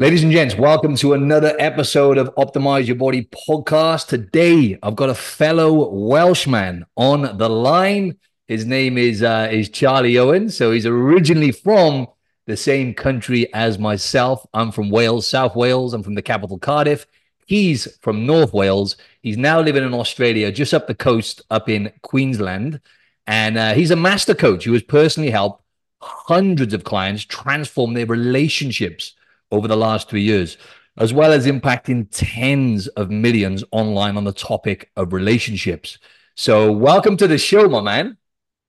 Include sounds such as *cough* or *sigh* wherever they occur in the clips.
Ladies and gents, welcome to another episode of Optimize Your Body podcast. Today, I've got a fellow Welshman on the line. His name is uh, is Charlie Owen. So he's originally from the same country as myself. I'm from Wales, South Wales. I'm from the capital Cardiff. He's from North Wales. He's now living in Australia, just up the coast, up in Queensland. And uh, he's a master coach who has personally helped hundreds of clients transform their relationships over the last three years, as well as impacting tens of millions online on the topic of relationships. So, welcome to the show, my man.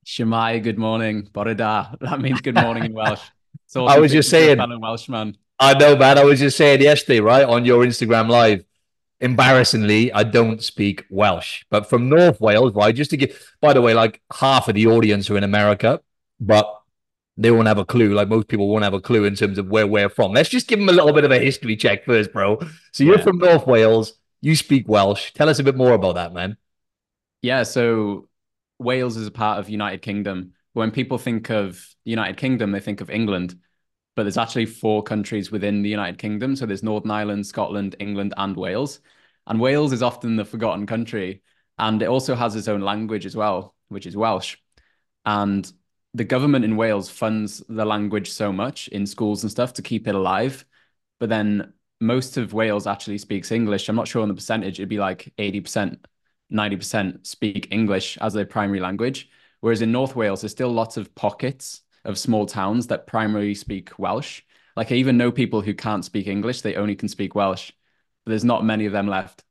Shwmae, good morning. Bore da. *laughs* That means good morning in Welsh. So I was just saying, Welshman. I know, man. I was just saying yesterday, right, on your Instagram live. Embarrassingly, I don't speak Welsh, but from North Wales, right? Just to give, by the way, like half of the audience are in America, but they won't have a clue. Like most people won't have a clue in terms of where we're from. Let's just give them a little bit of a history check first, bro. So you're yeah. from North Wales. You speak Welsh. Tell us a bit more about that, man. Yeah. So Wales is a part of United Kingdom. When people think of United Kingdom, they think of England, but there's actually four countries within the United Kingdom. So there's Northern Ireland, Scotland, England, and Wales. And Wales is often the forgotten country. And it also has its own language as well, which is Welsh. And the government in Wales funds the language so much in schools and stuff to keep it alive. But then most of Wales actually speaks English. I'm not sure on the percentage, it'd be like 80%, 90% speak English as their primary language. Whereas in North Wales, there's still lots of pockets of small towns that primarily speak Welsh. Like I even know people who can't speak English, they only can speak Welsh. But there's not many of them left.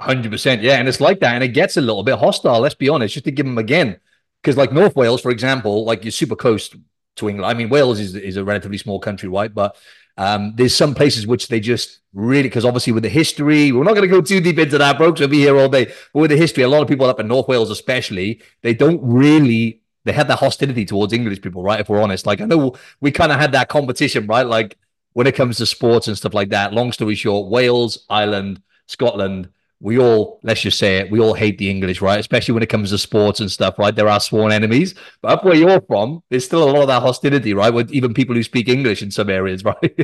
100%. Yeah. And it's like that. And it gets a little bit hostile, let's be honest, just to give them again because like North Wales, for example, like you're super close to England. I mean, Wales is is a relatively small country, right? But um, there's some places which they just really, because obviously with the history, we're not going to go too deep into that, because we'll be here all day. But with the history, a lot of people up in North Wales, especially, they don't really, they have that hostility towards English people, right? If we're honest, like I know we kind of had that competition, right? Like when it comes to sports and stuff like that. Long story short, Wales, Ireland, Scotland, we all, let's just say it, we all hate the English, right? Especially when it comes to sports and stuff, right? There are sworn enemies. But up where you're from, there's still a lot of that hostility, right? With even people who speak English in some areas, *laughs* right?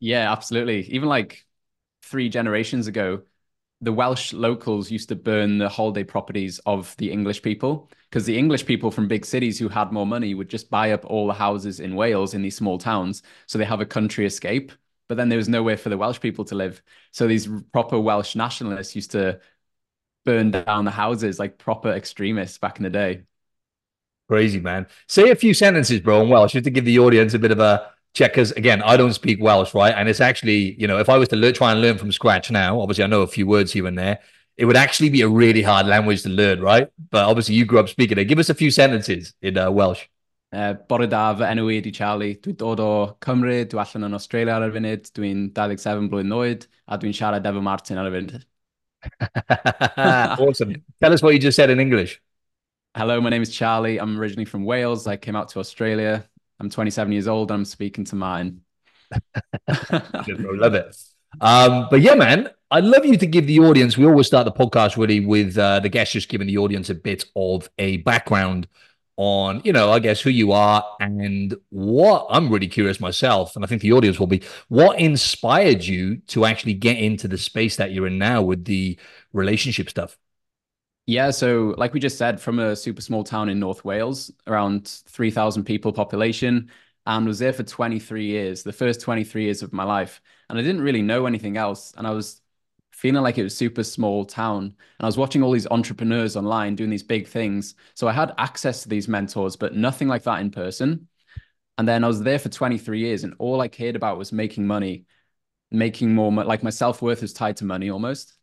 yeah, absolutely. Even like three generations ago, the Welsh locals used to burn the holiday properties of the English people because the English people from big cities who had more money would just buy up all the houses in Wales in these small towns. So they have a country escape but then there was nowhere for the Welsh people to live. So these proper Welsh nationalists used to burn down the houses like proper extremists back in the day. Crazy, man. Say a few sentences, bro, in Welsh, just to give the audience a bit of a check. Because again, I don't speak Welsh, right? And it's actually, you know, if I was to try and learn from scratch now, obviously I know a few words here and there, it would actually be a really hard language to learn, right? But obviously you grew up speaking it. Give us a few sentences in uh, Welsh. Uh, bore da, fy enw i di Charlie. Dwi'n dod o Cymru, dwi'n allan yn Australia ar y funud, dwi'n 27 blwyddyn oed, a dwi'n siarad efo Martin ar y funud. *laughs* awesome. Tell us what you just said in English. Hello, my name is Charlie. I'm originally from Wales. I came out to Australia. I'm 27 years old. and I'm speaking to Martin. *laughs* Love it. Um, but yeah, man, I'd love you to give the audience. We always start the podcast really with uh, the guest just giving the audience a bit of a background on, you know, I guess who you are and what I'm really curious myself, and I think the audience will be, what inspired you to actually get into the space that you're in now with the relationship stuff? Yeah, so like we just said, from a super small town in North Wales, around 3,000 people population, and was there for 23 years, the first 23 years of my life. And I didn't really know anything else. And I was feeling like it was super small town. And I was watching all these entrepreneurs online doing these big things. So I had access to these mentors, but nothing like that in person. And then I was there for 23 years, and all I cared about was making money, making more, money. like my self worth is tied to money almost.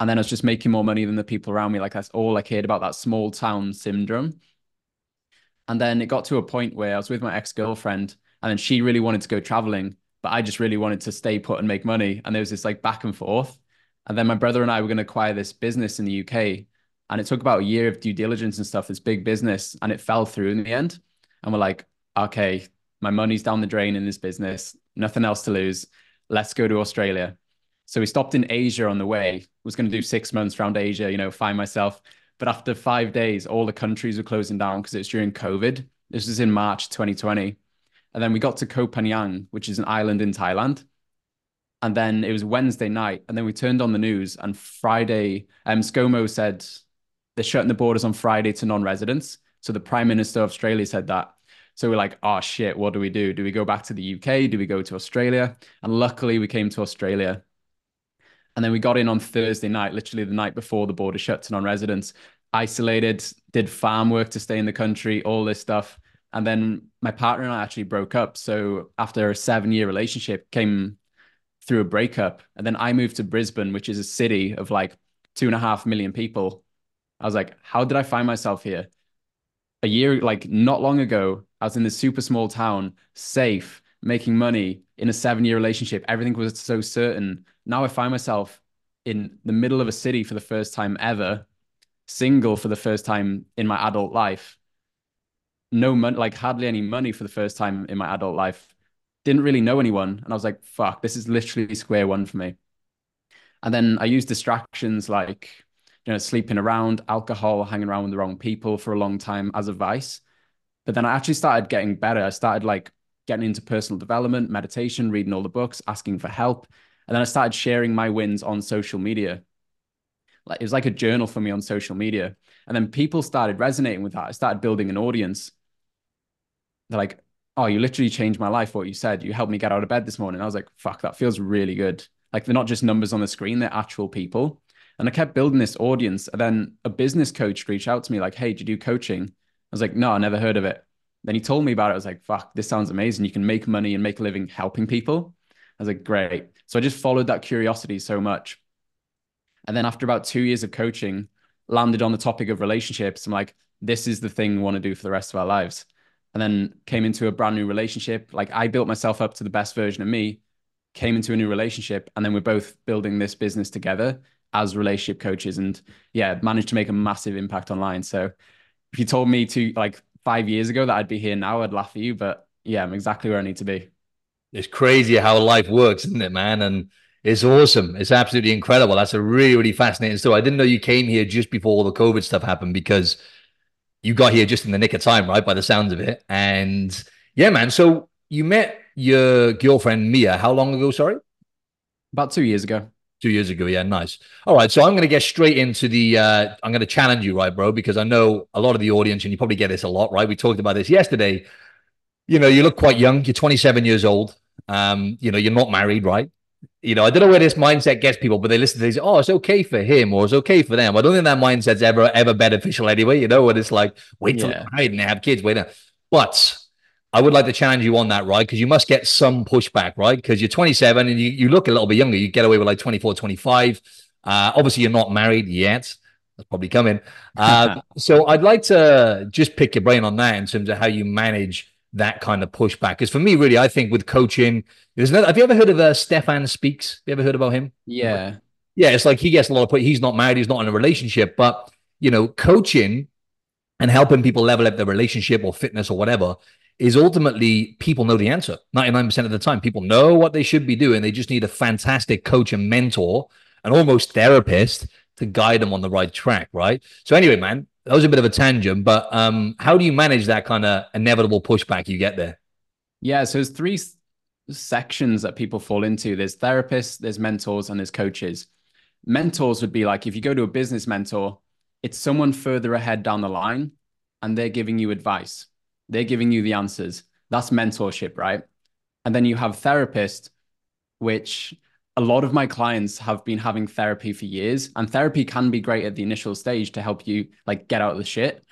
And then I was just making more money than the people around me. Like that's all I cared about, that small town syndrome. And then it got to a point where I was with my ex girlfriend, and then she really wanted to go traveling, but I just really wanted to stay put and make money. And there was this like back and forth. And then my brother and I were going to acquire this business in the UK. And it took about a year of due diligence and stuff, this big business, and it fell through in the end. And we're like, okay, my money's down the drain in this business, nothing else to lose. Let's go to Australia. So we stopped in Asia on the way. Was going to do six months around Asia, you know, find myself. But after five days, all the countries were closing down because it's during COVID. This was in March 2020. And then we got to Koh Phangan, which is an island in Thailand. And then it was Wednesday night, and then we turned on the news, and Friday, um, ScoMo said they're shutting the borders on Friday to non-residents. So the Prime Minister of Australia said that. So we're like, oh shit, what do we do? Do we go back to the UK? Do we go to Australia? And luckily we came to Australia. And then we got in on Thursday night, literally the night before the border shut to non-residents, isolated, did farm work to stay in the country, all this stuff. And then my partner and I actually broke up. So after a seven-year relationship, came through a breakup. And then I moved to Brisbane, which is a city of like two and a half million people. I was like, how did I find myself here? A year, like not long ago, I was in this super small town, safe, making money in a seven year relationship. Everything was so certain. Now I find myself in the middle of a city for the first time ever, single for the first time in my adult life. No money, like hardly any money for the first time in my adult life. Didn't really know anyone. And I was like, fuck, this is literally square one for me. And then I used distractions like, you know, sleeping around, alcohol, hanging around with the wrong people for a long time as a vice. But then I actually started getting better. I started like getting into personal development, meditation, reading all the books, asking for help. And then I started sharing my wins on social media. Like it was like a journal for me on social media. And then people started resonating with that. I started building an audience. They're like, oh, you literally changed my life. What you said, you helped me get out of bed this morning. I was like, fuck, that feels really good. Like they're not just numbers on the screen, they're actual people. And I kept building this audience. And then a business coach reached out to me, like, hey, do you do coaching? I was like, no, I never heard of it. Then he told me about it. I was like, fuck, this sounds amazing. You can make money and make a living helping people. I was like, great. So I just followed that curiosity so much. And then after about two years of coaching, landed on the topic of relationships. I'm like, this is the thing we want to do for the rest of our lives. And then came into a brand new relationship. Like I built myself up to the best version of me, came into a new relationship, and then we're both building this business together as relationship coaches. And yeah, managed to make a massive impact online. So if you told me to like five years ago that I'd be here now, I'd laugh at you. But yeah, I'm exactly where I need to be. It's crazy how life works, isn't it, man? And it's awesome. It's absolutely incredible. That's a really, really fascinating story. I didn't know you came here just before all the COVID stuff happened because you got here just in the nick of time, right? By the sounds of it. And yeah, man. So you met your girlfriend Mia how long ago? Sorry, about two years ago. Two years ago, yeah, nice. All right, so I'm going to get straight into the. Uh, I'm going to challenge you, right, bro? Because I know a lot of the audience, and you probably get this a lot, right? We talked about this yesterday. You know, you look quite young. You're 27 years old. Um, you know, you're not married, right? You know, I don't know where this mindset gets people, but they listen to these. Oh, it's okay for him, or it's okay for them. I don't think that mindset's ever ever beneficial anyway. You know, when it's like wait till yeah. married and have kids, wait. Now. But I would like to challenge you on that, right? Because you must get some pushback, right? Because you're 27 and you, you look a little bit younger. You get away with like 24, 25. Uh, obviously, you're not married yet. That's probably coming. Uh, *laughs* so I'd like to just pick your brain on that in terms of how you manage that kind of pushback. Because for me, really, I think with coaching, there's another. Have you ever heard of uh, Stephan Speaks? Have you ever heard about him? Yeah. Yeah, it's like he gets a lot of. He's not married. He's not in a relationship, but you know, coaching and helping people level up their relationship or fitness or whatever is ultimately people know the answer 99% of the time. People know what they should be doing. They just need a fantastic coach and mentor, and almost therapist to guide them on the right track, right? So, anyway, man, that was a bit of a tangent, but um, how do you manage that kind of inevitable pushback you get there? Yeah, so there's three sections that people fall into there's therapists, there's mentors, and there's coaches. Mentors would be like if you go to a business mentor, it's someone further ahead down the line and they're giving you advice they're giving you the answers. That's mentorship, right? And then you have therapist, which a lot of my clients have been having therapy for years. And therapy can be great at the initial stage to help you like get out of the shit.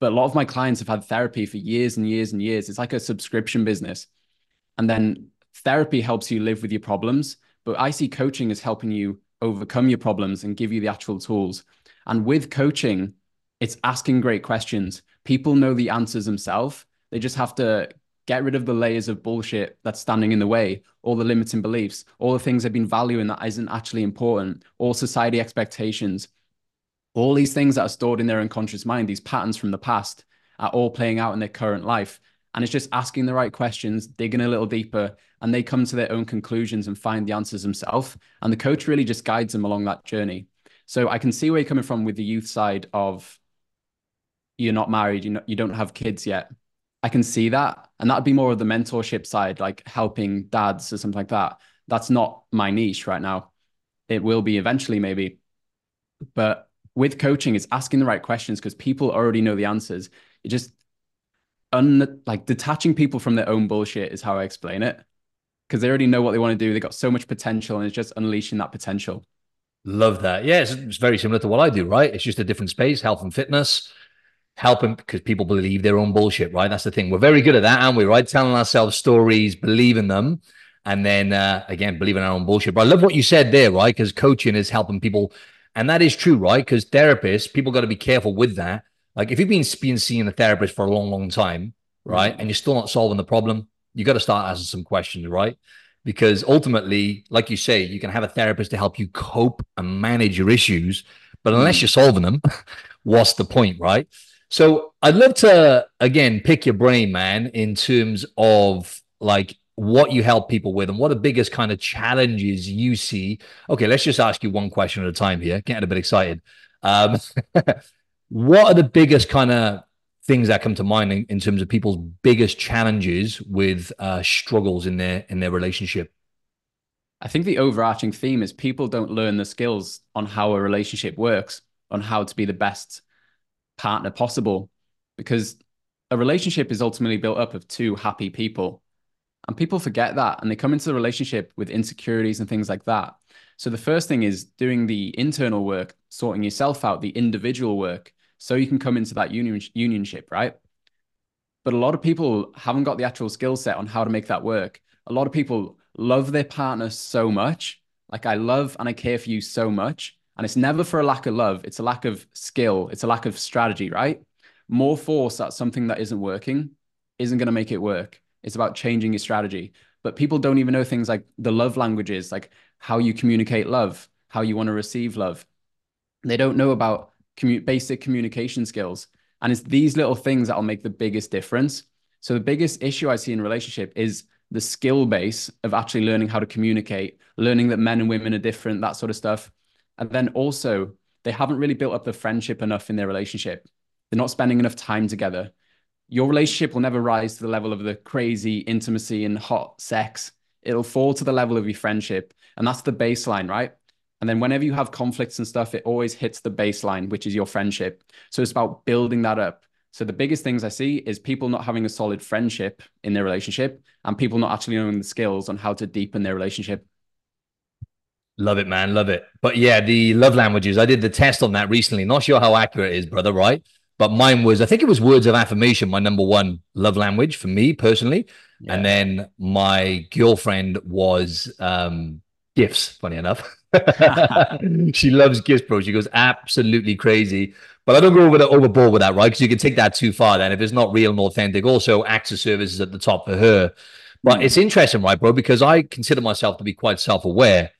But a lot of my clients have had therapy for years and years and years. It's like a subscription business. And then therapy helps you live with your problems. But I see coaching as helping you overcome your problems and give you the actual tools. And with coaching, it's asking great questions people know the answers themselves. They just have to get rid of the layers of bullshit that's standing in the way, all the limiting beliefs, all the things they've been valuing that isn't actually important, all society expectations, all these things that are stored in their unconscious mind, these patterns from the past are all playing out in their current life. And it's just asking the right questions, digging a little deeper, and they come to their own conclusions and find the answers themselves. And the coach really just guides them along that journey. So I can see where you're coming from with the youth side of you're not married, you know, you don't have kids yet. I can see that. And that'd be more of the mentorship side, like helping dads or something like that. that's not my niche right now. It will be eventually, maybe. But with coaching, it's asking the right questions because people already know the answers. It just un like detaching people from their own bullshit is how I explain it. Because they already know what they want to do. They got so much potential, and it's just unleashing that potential. Love that. Yeah, it's, it's very similar to what I do, right? It's just a different space, health and fitness helping because people believe their own bullshit, right? That's the thing. We're very good at that, aren't we? Right, telling ourselves stories, believing them, and then uh, again, believing our own bullshit. But I love what you said there, right? Because coaching is helping people, and that is true, right? Because therapists, people got to be careful with that. Like if you've been been seeing a therapist for a long, long time, right, mm-hmm. and you're still not solving the problem, you got to start asking some questions, right? Because ultimately, like you say, you can have a therapist to help you cope and manage your issues, but unless mm-hmm. you're solving them, *laughs* what's the point, right? So I'd love to again pick your brain, man, in terms of like what you help people with and what the biggest kind of challenges you see. Okay, let's just ask you one question at a time here. Getting a bit excited. Um, *laughs* what are the biggest kind of things that come to mind in, in terms of people's biggest challenges with uh, struggles in their in their relationship? I think the overarching theme is people don't learn the skills on how a relationship works, on how to be the best partner possible because a relationship is ultimately built up of two happy people. And people forget that and they come into the relationship with insecurities and things like that. So the first thing is doing the internal work, sorting yourself out, the individual work, so you can come into that union unionship, right? But a lot of people haven't got the actual skill set on how to make that work. A lot of people love their partner so much. Like I love and I care for you so much and it's never for a lack of love, it's a lack of skill, it's a lack of strategy, right? More force at something that isn't working isn't going to make it work. It's about changing your strategy. But people don't even know things like the love languages, like how you communicate love, how you want to receive love. They don't know about commu- basic communication skills. And it's these little things that'll make the biggest difference. So the biggest issue I see in relationship is the skill base of actually learning how to communicate, learning that men and women are different, that sort of stuff. And then also, they haven't really built up the friendship enough in their relationship. They're not spending enough time together. Your relationship will never rise to the level of the crazy intimacy and hot sex. It'll fall to the level of your friendship. And that's the baseline, right? And then whenever you have conflicts and stuff, it always hits the baseline, which is your friendship. So it's about building that up. So the biggest things I see is people not having a solid friendship in their relationship and people not actually knowing the skills on how to deepen their relationship. Love it, man. Love it. But yeah, the love languages, I did the test on that recently. Not sure how accurate it is, brother, right? But mine was, I think it was words of affirmation, my number one love language for me personally. Yeah. And then my girlfriend was um, gifts, funny enough. *laughs* she loves gifts, bro. She goes absolutely crazy. But I don't go over the overboard with that, right? Because you can take that too far then if it's not real and authentic. Also, acts of services at the top for her. But mm. it's interesting, right, bro? Because I consider myself to be quite self aware.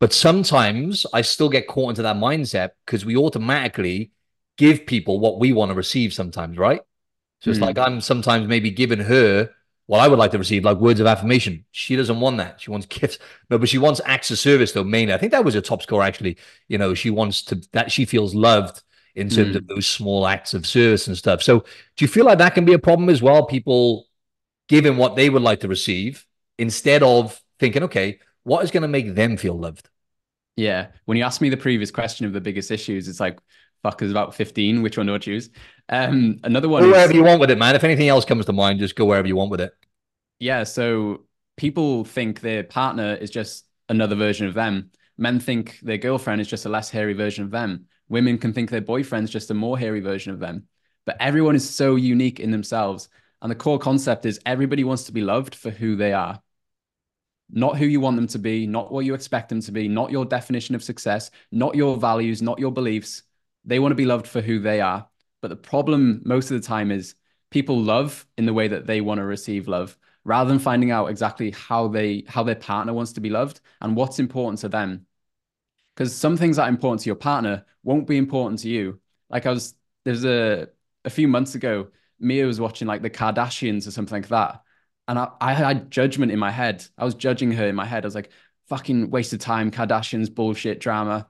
But sometimes I still get caught into that mindset because we automatically give people what we want to receive sometimes, right? So it's mm. like I'm sometimes maybe giving her what I would like to receive, like words of affirmation. She doesn't want that. She wants *laughs* gifts. No, but she wants acts of service though, mainly. I think that was a top score actually. You know, she wants to that she feels loved in terms mm. of those small acts of service and stuff. So do you feel like that can be a problem as well? People giving what they would like to receive instead of thinking, okay, what is going to make them feel loved? Yeah. When you asked me the previous question of the biggest issues, it's like, fuck, is about 15. Which one do I choose? Um, another one. Go wherever you want with it, man. If anything else comes to mind, just go wherever you want with it. Yeah. So people think their partner is just another version of them. Men think their girlfriend is just a less hairy version of them. Women can think their boyfriend's just a more hairy version of them. But everyone is so unique in themselves. And the core concept is everybody wants to be loved for who they are not who you want them to be, not what you expect them to be, not your definition of success, not your values, not your beliefs. They want to be loved for who they are. But the problem most of the time is people love in the way that they want to receive love rather than finding out exactly how they how their partner wants to be loved and what's important to them. Because some things that are important to your partner won't be important to you. Like I was there's a a few months ago, Mia was watching like the Kardashians or something like that and I, I had judgment in my head. I was judging her in my head. I was like, fucking waste of time, Kardashians, bullshit, drama.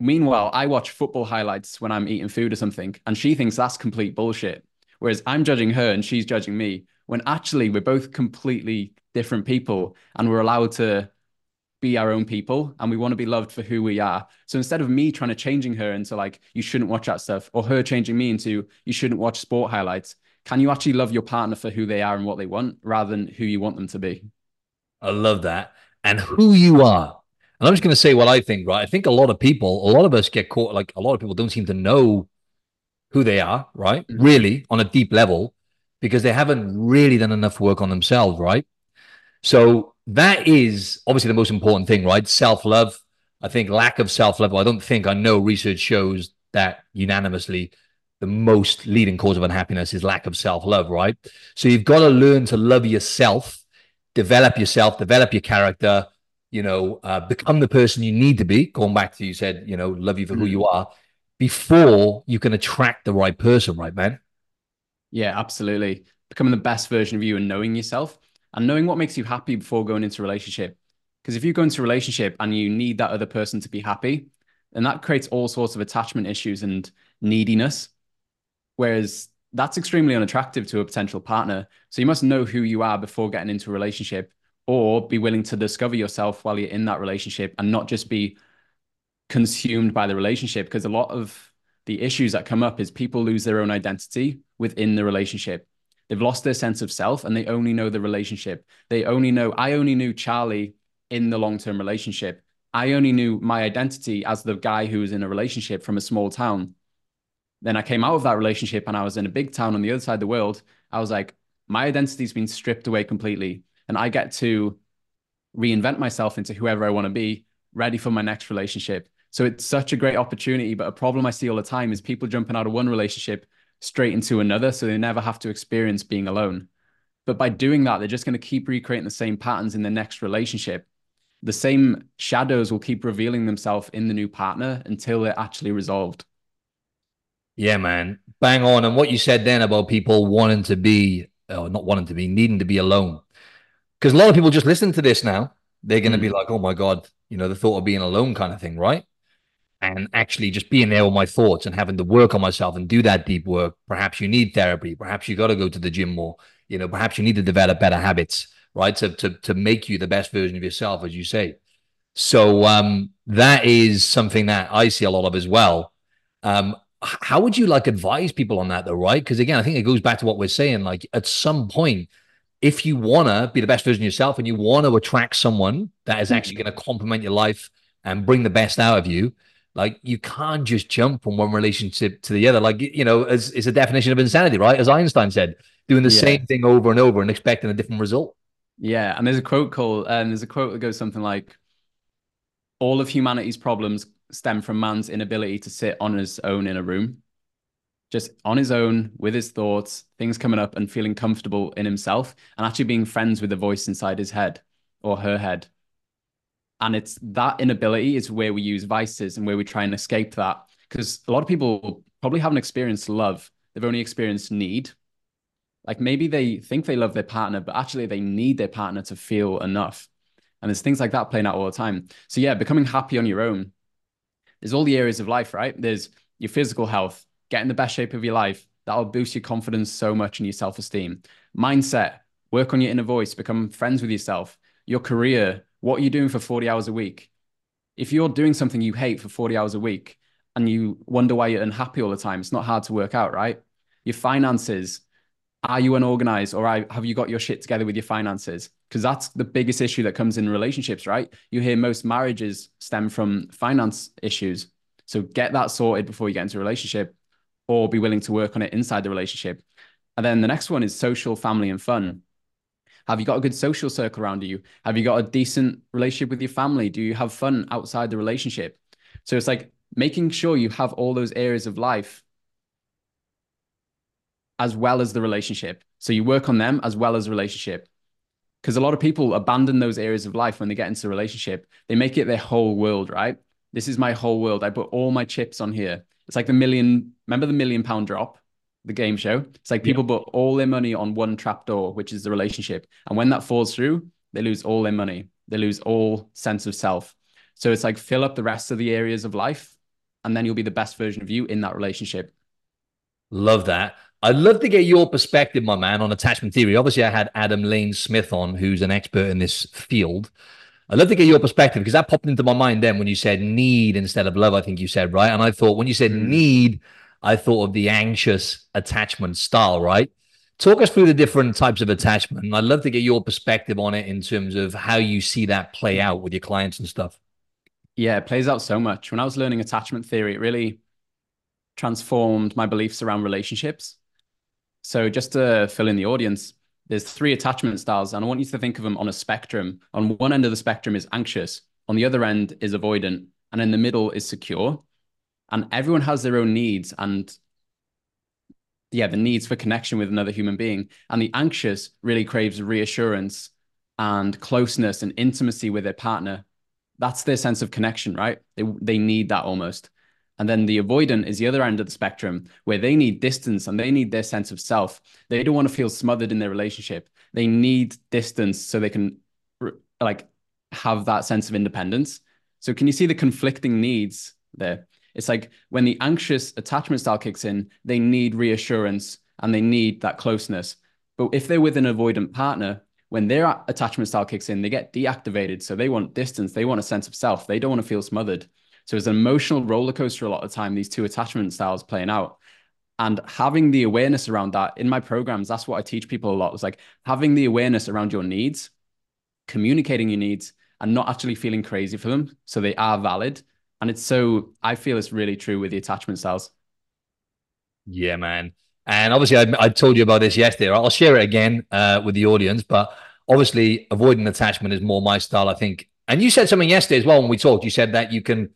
Meanwhile, I watch football highlights when I'm eating food or something, and she thinks that's complete bullshit. Whereas I'm judging her and she's judging me, when actually we're both completely different people and we're allowed to be our own people and we want to be loved for who we are. So instead of me trying to changing her into like you shouldn't watch that stuff or her changing me into you shouldn't watch sport highlights, can you actually love your partner for who they are and what they want rather than who you want them to be? I love that. And who you are. And I'm just going to say what I think, right? I think a lot of people, a lot of us get caught, like a lot of people don't seem to know who they are, right? Mm-hmm. Really on a deep level because they haven't really done enough work on themselves, right? So that is obviously the most important thing, right? Self love. I think lack of self love. I don't think I know research shows that unanimously the most leading cause of unhappiness is lack of self love, right? So you've got to learn to love yourself, develop yourself, develop your character, you know, uh, become the person you need to be. Going back to you said, you know, love you for who you are before you can attract the right person, right, man? Yeah, absolutely. Becoming the best version of you and knowing yourself and knowing what makes you happy before going into a relationship. Because if you go into a relationship and you need that other person to be happy, then that creates all sorts of attachment issues and neediness. Whereas that's extremely unattractive to a potential partner. So you must know who you are before getting into a relationship or be willing to discover yourself while you're in that relationship and not just be consumed by the relationship. Because a lot of the issues that come up is people lose their own identity within the relationship. They've lost their sense of self and they only know the relationship. They only know, I only knew Charlie in the long term relationship. I only knew my identity as the guy who was in a relationship from a small town. Then I came out of that relationship and I was in a big town on the other side of the world. I was like, my identity's been stripped away completely. And I get to reinvent myself into whoever I want to be, ready for my next relationship. So it's such a great opportunity. But a problem I see all the time is people jumping out of one relationship straight into another. So they never have to experience being alone. But by doing that, they're just going to keep recreating the same patterns in the next relationship. The same shadows will keep revealing themselves in the new partner until they're actually resolved. Yeah, man. Bang on. And what you said then about people wanting to be, or not wanting to be, needing to be alone. Because a lot of people just listen to this now. They're going to mm. be like, oh my God, you know, the thought of being alone kind of thing, right? and actually just being there with my thoughts and having to work on myself and do that deep work. Perhaps you need therapy. Perhaps you got to go to the gym more. You know, perhaps you need to develop better habits, right? To to to make you the best version of yourself, as you say. So um, that is something that I see a lot of as well. Um, how would you like advise people on that though, right? Because again, I think it goes back to what we're saying. Like at some point, if you want to be the best version of yourself and you want to attract someone that is actually going to complement your life and bring the best out of you, like you can't just jump from one relationship to the other. Like you know, as it's a definition of insanity, right? As Einstein said, doing the yeah. same thing over and over and expecting a different result. Yeah, and there's a quote called, and um, there's a quote that goes something like, "All of humanity's problems stem from man's inability to sit on his own in a room, just on his own with his thoughts, things coming up, and feeling comfortable in himself, and actually being friends with the voice inside his head or her head." And it's that inability is where we use vices and where we try and escape that. Because a lot of people probably haven't experienced love, they've only experienced need. Like maybe they think they love their partner, but actually they need their partner to feel enough. And there's things like that playing out all the time. So, yeah, becoming happy on your own. There's all the areas of life, right? There's your physical health, getting the best shape of your life. That'll boost your confidence so much and your self esteem. Mindset, work on your inner voice, become friends with yourself. Your career, what are you doing for 40 hours a week? If you're doing something you hate for 40 hours a week and you wonder why you're unhappy all the time, it's not hard to work out, right? Your finances, are you unorganized or have you got your shit together with your finances? Because that's the biggest issue that comes in relationships, right? You hear most marriages stem from finance issues. So get that sorted before you get into a relationship or be willing to work on it inside the relationship. And then the next one is social, family, and fun. Have you got a good social circle around you? Have you got a decent relationship with your family? Do you have fun outside the relationship? So it's like making sure you have all those areas of life as well as the relationship. So you work on them as well as relationship. Because a lot of people abandon those areas of life when they get into a relationship. They make it their whole world, right? This is my whole world. I put all my chips on here. It's like the million, remember the million pound drop? the game show. It's like people yeah. put all their money on one trap door which is the relationship. And when that falls through, they lose all their money. They lose all sense of self. So it's like fill up the rest of the areas of life, and then you'll be the best version of you in that relationship. Love that. I'd love to get your perspective, my man, on attachment theory. Obviously, I had Adam Lane Smith on, who's an expert in this field. I'd love to get your perspective because that popped into my mind then when you said need instead of love, I think you said, right? And I thought when you said mm. need, I thought of the anxious attachment style, right? Talk us through the different types of attachment. And I'd love to get your perspective on it in terms of how you see that play out with your clients and stuff. Yeah, it plays out so much. When I was learning attachment theory, it really transformed my beliefs around relationships. So, just to fill in the audience, there's three attachment styles, and I want you to think of them on a spectrum. On one end of the spectrum is anxious, on the other end is avoidant, and in the middle is secure. And everyone has their own needs and yeah, the needs for connection with another human being. And the anxious really craves reassurance and closeness and intimacy with their partner. That's their sense of connection, right? They, they need that almost. And then the avoidant is the other end of the spectrum where they need distance and they need their sense of self. They don't want to feel smothered in their relationship. They need distance so they can like have that sense of independence. So can you see the conflicting needs there? It's like when the anxious attachment style kicks in, they need reassurance and they need that closeness. But if they're with an avoidant partner, when their attachment style kicks in, they get deactivated. So they want distance, they want a sense of self, they don't want to feel smothered. So it's an emotional roller coaster a lot of the time, these two attachment styles playing out. And having the awareness around that in my programs, that's what I teach people a lot. It's like having the awareness around your needs, communicating your needs, and not actually feeling crazy for them. So they are valid and it's so, I feel it's really true with the attachment styles. Yeah, man. And obviously, I, I told you about this yesterday. I'll share it again uh, with the audience, but obviously, avoiding attachment is more my style, I think. And you said something yesterday as well when we talked. You said that you can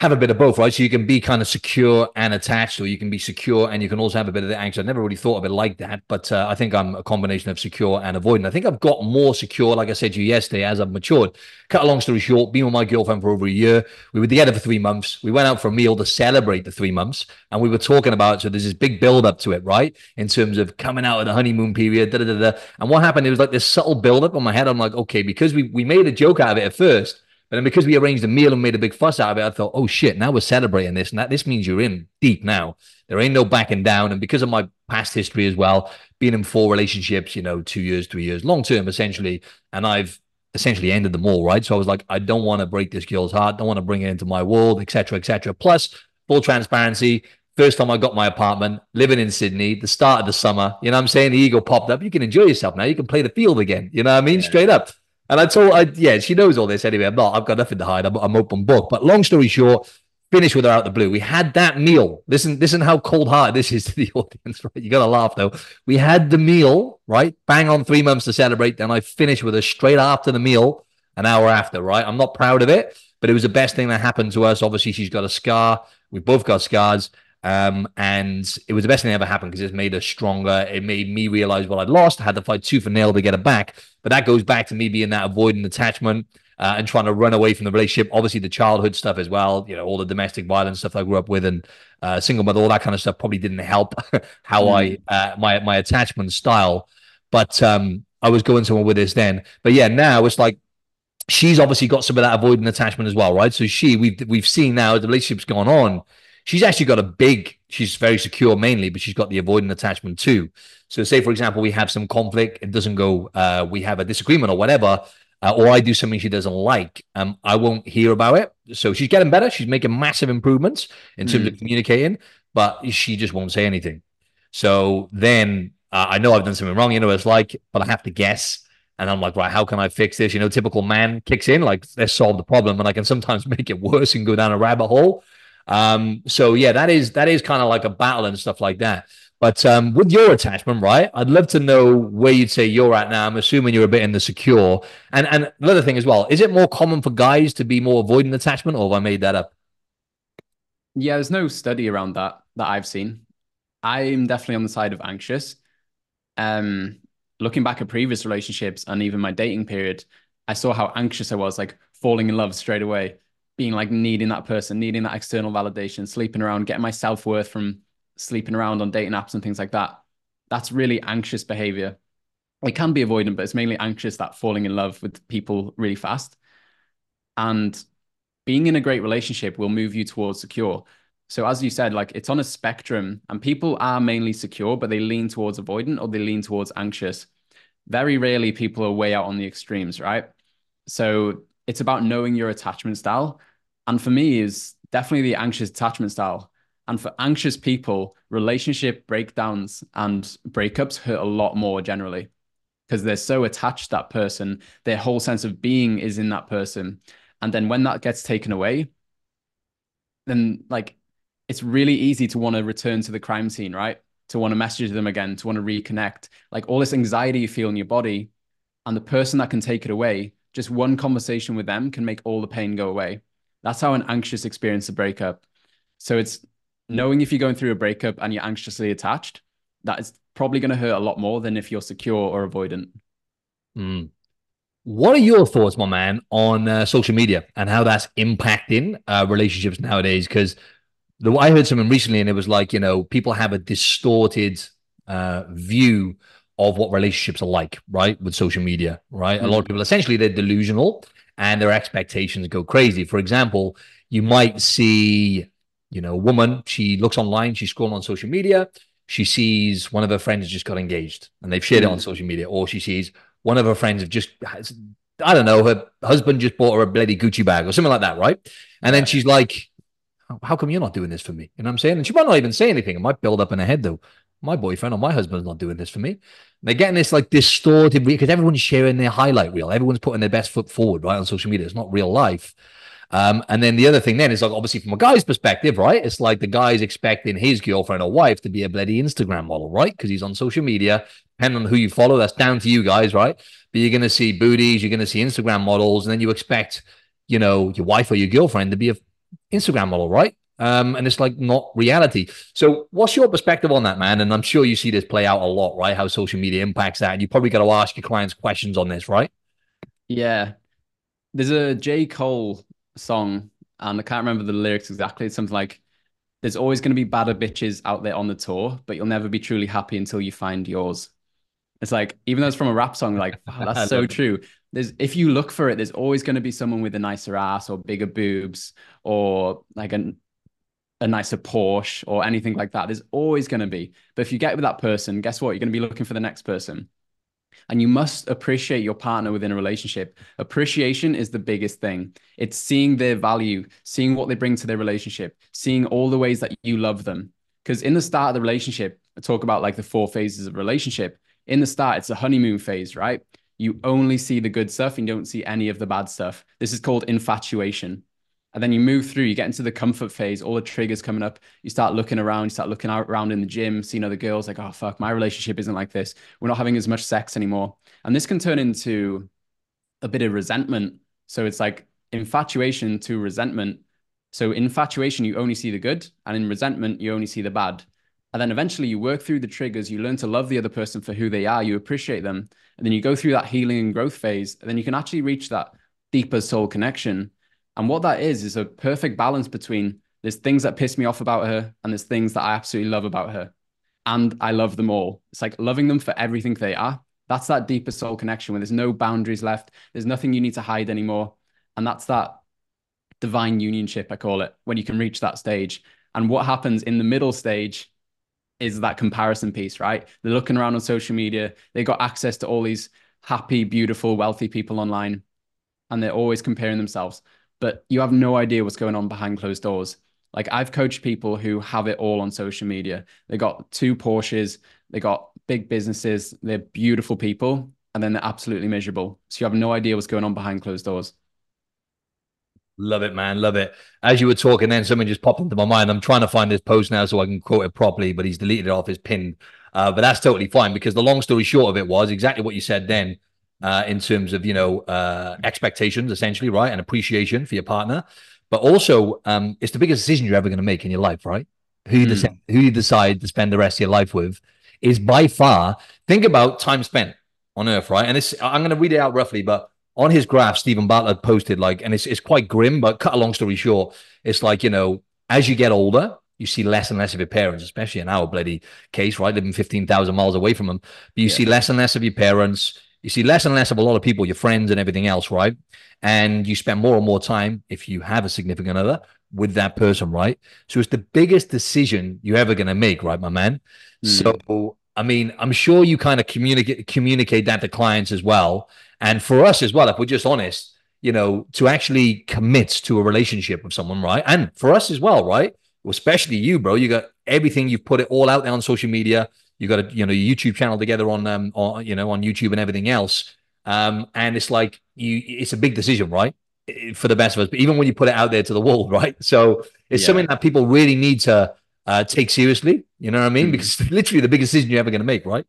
have a bit of both, right? So you can be kind of secure and attached, or you can be secure and you can also have a bit of the anxious. I never really thought of it like that, but uh, I think I'm a combination of secure and avoidant. I think I've got more secure, like I said to you yesterday, as I've matured. Cut a long story short, been with my girlfriend for over a year. We were together for three months. We went out for a meal to celebrate the three months, and we were talking about. So there's this big build up to it, right? In terms of coming out of the honeymoon period, da da da. da. And what happened? It was like this subtle build up on my head. I'm like, okay, because we we made a joke out of it at first but then because we arranged a meal and made a big fuss out of it, I thought, oh shit, now we're celebrating this. And that this means you're in deep now. There ain't no backing down. And because of my past history as well, being in four relationships, you know, two years, three years, long term essentially. And I've essentially ended them all, right? So I was like, I don't want to break this girl's heart, don't want to bring it into my world, etc., etc. Plus, full transparency. First time I got my apartment, living in Sydney, the start of the summer, you know I'm saying? The ego popped up. You can enjoy yourself now. You can play the field again. You know what I mean? Yeah. Straight up. And I told, I yeah, she knows all this anyway. I'm not. I've got nothing to hide. I'm, I'm open book. But long story short, finish with her out the blue. We had that meal. Listen, listen how cold hearted this is to the *laughs* audience, right? You gotta laugh though. We had the meal, right? Bang on three months to celebrate. Then I finished with her straight after the meal, an hour after, right? I'm not proud of it, but it was the best thing that happened to us. Obviously, she's got a scar. We both got scars. Um, and it was the best thing that ever happened because it's made us stronger. It made me realize what I'd lost. I had to fight tooth and nail to get it back. But that goes back to me being that avoiding attachment uh, and trying to run away from the relationship. Obviously, the childhood stuff as well. You know, all the domestic violence stuff I grew up with and uh, single mother, all that kind of stuff probably didn't help *laughs* how mm. I uh, my my attachment style. But um, I was going somewhere with this then. But yeah, now it's like she's obviously got some of that avoiding attachment as well, right? So she we've we've seen now the relationship's gone on she's actually got a big she's very secure mainly but she's got the avoidant attachment too so say for example we have some conflict it doesn't go uh, we have a disagreement or whatever uh, or i do something she doesn't like um, i won't hear about it so she's getting better she's making massive improvements in terms mm. of communicating but she just won't say anything so then uh, i know i've done something wrong you know it's like but i have to guess and I'm like, right, how can I fix this? You know, typical man kicks in, like, let's solve the problem. And I can sometimes *laughs* make it worse and go down a rabbit hole. Um, so yeah, that is that is kind of like a battle and stuff like that. But um, with your attachment, right? I'd love to know where you'd say you're at now. I'm assuming you're a bit in the secure. And and another thing as well, is it more common for guys to be more avoidant attachment, or have I made that up? Yeah, there's no study around that that I've seen. I'm definitely on the side of anxious. Um, looking back at previous relationships and even my dating period, I saw how anxious I was, like falling in love straight away being like needing that person, needing that external validation, sleeping around, getting my self worth from sleeping around on dating apps and things like that. That's really anxious behavior. It can be avoidant, but it's mainly anxious that falling in love with people really fast. And being in a great relationship will move you towards secure. So as you said, like it's on a spectrum and people are mainly secure, but they lean towards avoidant or they lean towards anxious. Very rarely people are way out on the extremes, right? So it's about knowing your attachment style. And for me, is definitely the anxious attachment style. And for anxious people, relationship breakdowns and breakups hurt a lot more generally because they're so attached to that person. Their whole sense of being is in that person. And then when that gets taken away, then like it's really easy to want to return to the crime scene, right? To want to message them again, to want to reconnect. Like all this anxiety you feel in your body, and the person that can take it away, just one conversation with them can make all the pain go away. That's how an anxious experience a breakup. So it's knowing if you're going through a breakup and you're anxiously attached, that is probably going to hurt a lot more than if you're secure or avoidant. Mm. What are your thoughts, my man, on uh, social media and how that's impacting uh, relationships nowadays? Because the I heard something recently, and it was like you know people have a distorted uh, view of what relationships are like, right? With social media, right? Mm. A lot of people essentially they're delusional and their expectations go crazy. For example, you might see, you know, a woman, she looks online, she's scrolling on social media, she sees one of her friends just got engaged and they've shared it on mm. social media, or she sees one of her friends have just I don't know, her husband just bought her a bloody Gucci bag or something like that, right? And then she's like, how come you're not doing this for me? You know what I'm saying? And she might not even say anything. It might build up in her head though my boyfriend or my husband's not doing this for me. And they're getting this like distorted because everyone's sharing their highlight reel. Everyone's putting their best foot forward, right, on social media. It's not real life. Um, and then the other thing then is like obviously from a guy's perspective, right? It's like the guy's expecting his girlfriend or wife to be a bloody Instagram model, right? Because he's on social media. Depending on who you follow, that's down to you guys, right? But you're gonna see booties, you're gonna see Instagram models, and then you expect, you know, your wife or your girlfriend to be a Instagram model, right? Um, and it's like not reality. So, what's your perspective on that, man? And I'm sure you see this play out a lot, right? How social media impacts that. And you probably got to ask your clients questions on this, right? Yeah. There's a J. Cole song, and I can't remember the lyrics exactly. It's something like, There's always going to be badder bitches out there on the tour, but you'll never be truly happy until you find yours. It's like, even though it's from a rap song, like, wow, that's *laughs* so true. There's, if you look for it, there's always going to be someone with a nicer ass or bigger boobs or like an a nicer Porsche or anything like that. There's always going to be. But if you get with that person, guess what? You're going to be looking for the next person. And you must appreciate your partner within a relationship. Appreciation is the biggest thing. It's seeing their value, seeing what they bring to their relationship, seeing all the ways that you love them. Because in the start of the relationship, I talk about like the four phases of relationship. In the start, it's a honeymoon phase, right? You only see the good stuff and you don't see any of the bad stuff. This is called infatuation. And then you move through, you get into the comfort phase, all the triggers coming up. You start looking around, you start looking around in the gym, seeing other girls like, oh, fuck, my relationship isn't like this. We're not having as much sex anymore. And this can turn into a bit of resentment. So it's like infatuation to resentment. So infatuation, you only see the good, and in resentment, you only see the bad. And then eventually you work through the triggers, you learn to love the other person for who they are, you appreciate them. And then you go through that healing and growth phase, and then you can actually reach that deeper soul connection and what that is, is a perfect balance between there's things that piss me off about her and there's things that I absolutely love about her. And I love them all. It's like loving them for everything they are. That's that deeper soul connection where there's no boundaries left. There's nothing you need to hide anymore. And that's that divine unionship, I call it, when you can reach that stage. And what happens in the middle stage is that comparison piece, right? They're looking around on social media, they got access to all these happy, beautiful, wealthy people online, and they're always comparing themselves but you have no idea what's going on behind closed doors. Like I've coached people who have it all on social media. They got two Porsches, they got big businesses, they're beautiful people, and then they're absolutely miserable. So you have no idea what's going on behind closed doors. Love it, man. Love it. As you were talking, then something just popped into my mind. I'm trying to find this post now so I can quote it properly, but he's deleted it off his pin. Uh, but that's totally fine because the long story short of it was exactly what you said then uh, in terms of you know uh, expectations, essentially, right, and appreciation for your partner. But also, um, it's the biggest decision you're ever going to make in your life, right? Who you, mm. decide, who you decide to spend the rest of your life with is by far. Think about time spent on Earth, right? And it's I'm going to read it out roughly, but on his graph, Steven Bartlett posted like, and it's it's quite grim, but cut a long story short, it's like you know, as you get older, you see less and less of your parents, especially in our bloody case, right? Living 15,000 miles away from them. But you yeah. see less and less of your parents you see less and less of a lot of people, your friends and everything else, right? And you spend more and more time, if you have a significant other, with that person, right? So it's the biggest decision you're ever going to make, right, my man? Mm. So, I mean, I'm sure you kind of communicate communicate that to clients as well. And for us as well, if we're just honest, you know, to actually commit to a relationship with someone, right? And for us as well, right? Especially you, bro. You got everything. You've put it all out there on social media. You got a you know YouTube channel together on um on you know on YouTube and everything else. Um, and it's like you, it's a big decision, right? For the best of us, but even when you put it out there to the world, right? *laughs* So it's yeah. something that people really need to uh, take seriously. You know what I mean? Mm. Because literally the biggest decision you're ever going to make, right?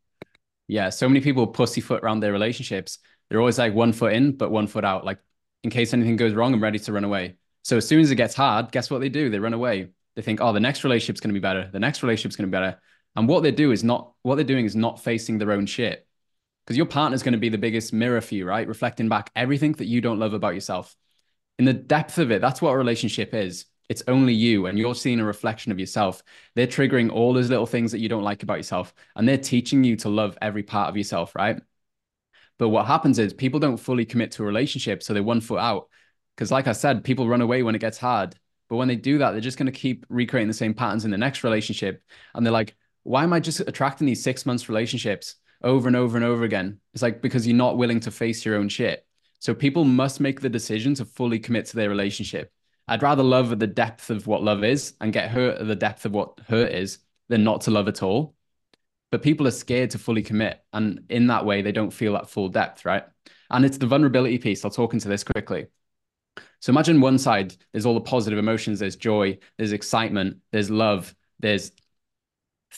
Yeah. So many people pussyfoot around their relationships. They're always like one foot in, but one foot out. Like in case anything goes wrong, I'm ready to run away. So as soon as it gets hard, guess what they do? They run away. They think, oh, the next relationship's going to be better. The next relationship's going to be better. And what they do is not what they're doing is not facing their own shit. Because your partner's going to be the biggest mirror for you, right? Reflecting back everything that you don't love about yourself. In the depth of it, that's what a relationship is. It's only you, and you're seeing a reflection of yourself. They're triggering all those little things that you don't like about yourself, and they're teaching you to love every part of yourself, right? But what happens is people don't fully commit to a relationship, so they're one foot out. Because, like I said, people run away when it gets hard. But when they do that, they're just going to keep recreating the same patterns in the next relationship. And they're like, why am I just attracting these six months relationships over and over and over again? It's like because you're not willing to face your own shit. So people must make the decision to fully commit to their relationship. I'd rather love at the depth of what love is and get hurt at the depth of what hurt is than not to love at all. But people are scared to fully commit. And in that way, they don't feel that full depth, right? And it's the vulnerability piece. I'll talk into this quickly. So imagine one side, there's all the positive emotions, there's joy, there's excitement, there's love, there's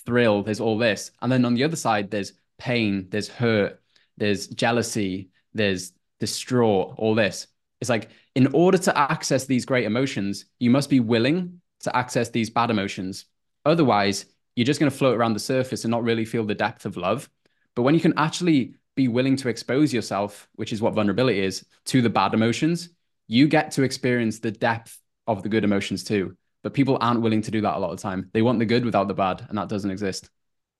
thrill, there's all this. And then on the other side, there's pain, there's hurt, there's jealousy, there's distraught, all this. It's like in order to access these great emotions, you must be willing to access these bad emotions. Otherwise, you're just going to float around the surface and not really feel the depth of love. But when you can actually be willing to expose yourself, which is what vulnerability is, to the bad emotions, you get to experience the depth of the good emotions too. But people aren't willing to do that a lot of the time. They want the good without the bad, and that doesn't exist.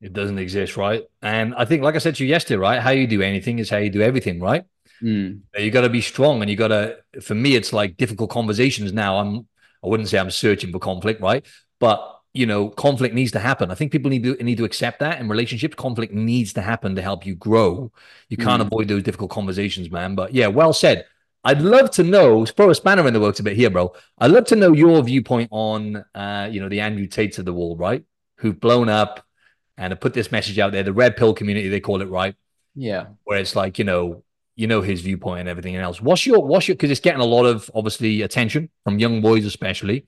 It doesn't exist, right? And I think, like I said to you yesterday, right? How you do anything is how you do everything, right? Mm. You got to be strong, and you got to. For me, it's like difficult conversations. Now, I'm. I wouldn't say I'm searching for conflict, right? But you know, conflict needs to happen. I think people need to need to accept that in relationships. Conflict needs to happen to help you grow. You can't mm. avoid those difficult conversations, man. But yeah, well said. I'd love to know, throw a spanner in the works a bit here, bro. I'd love to know your viewpoint on, uh, you know, the Andrew Tates of the wall, right? Who've blown up and have put this message out there, the red pill community, they call it, right? Yeah. Where it's like, you know, you know his viewpoint and everything else. What's your what's your because it's getting a lot of obviously attention from young boys especially,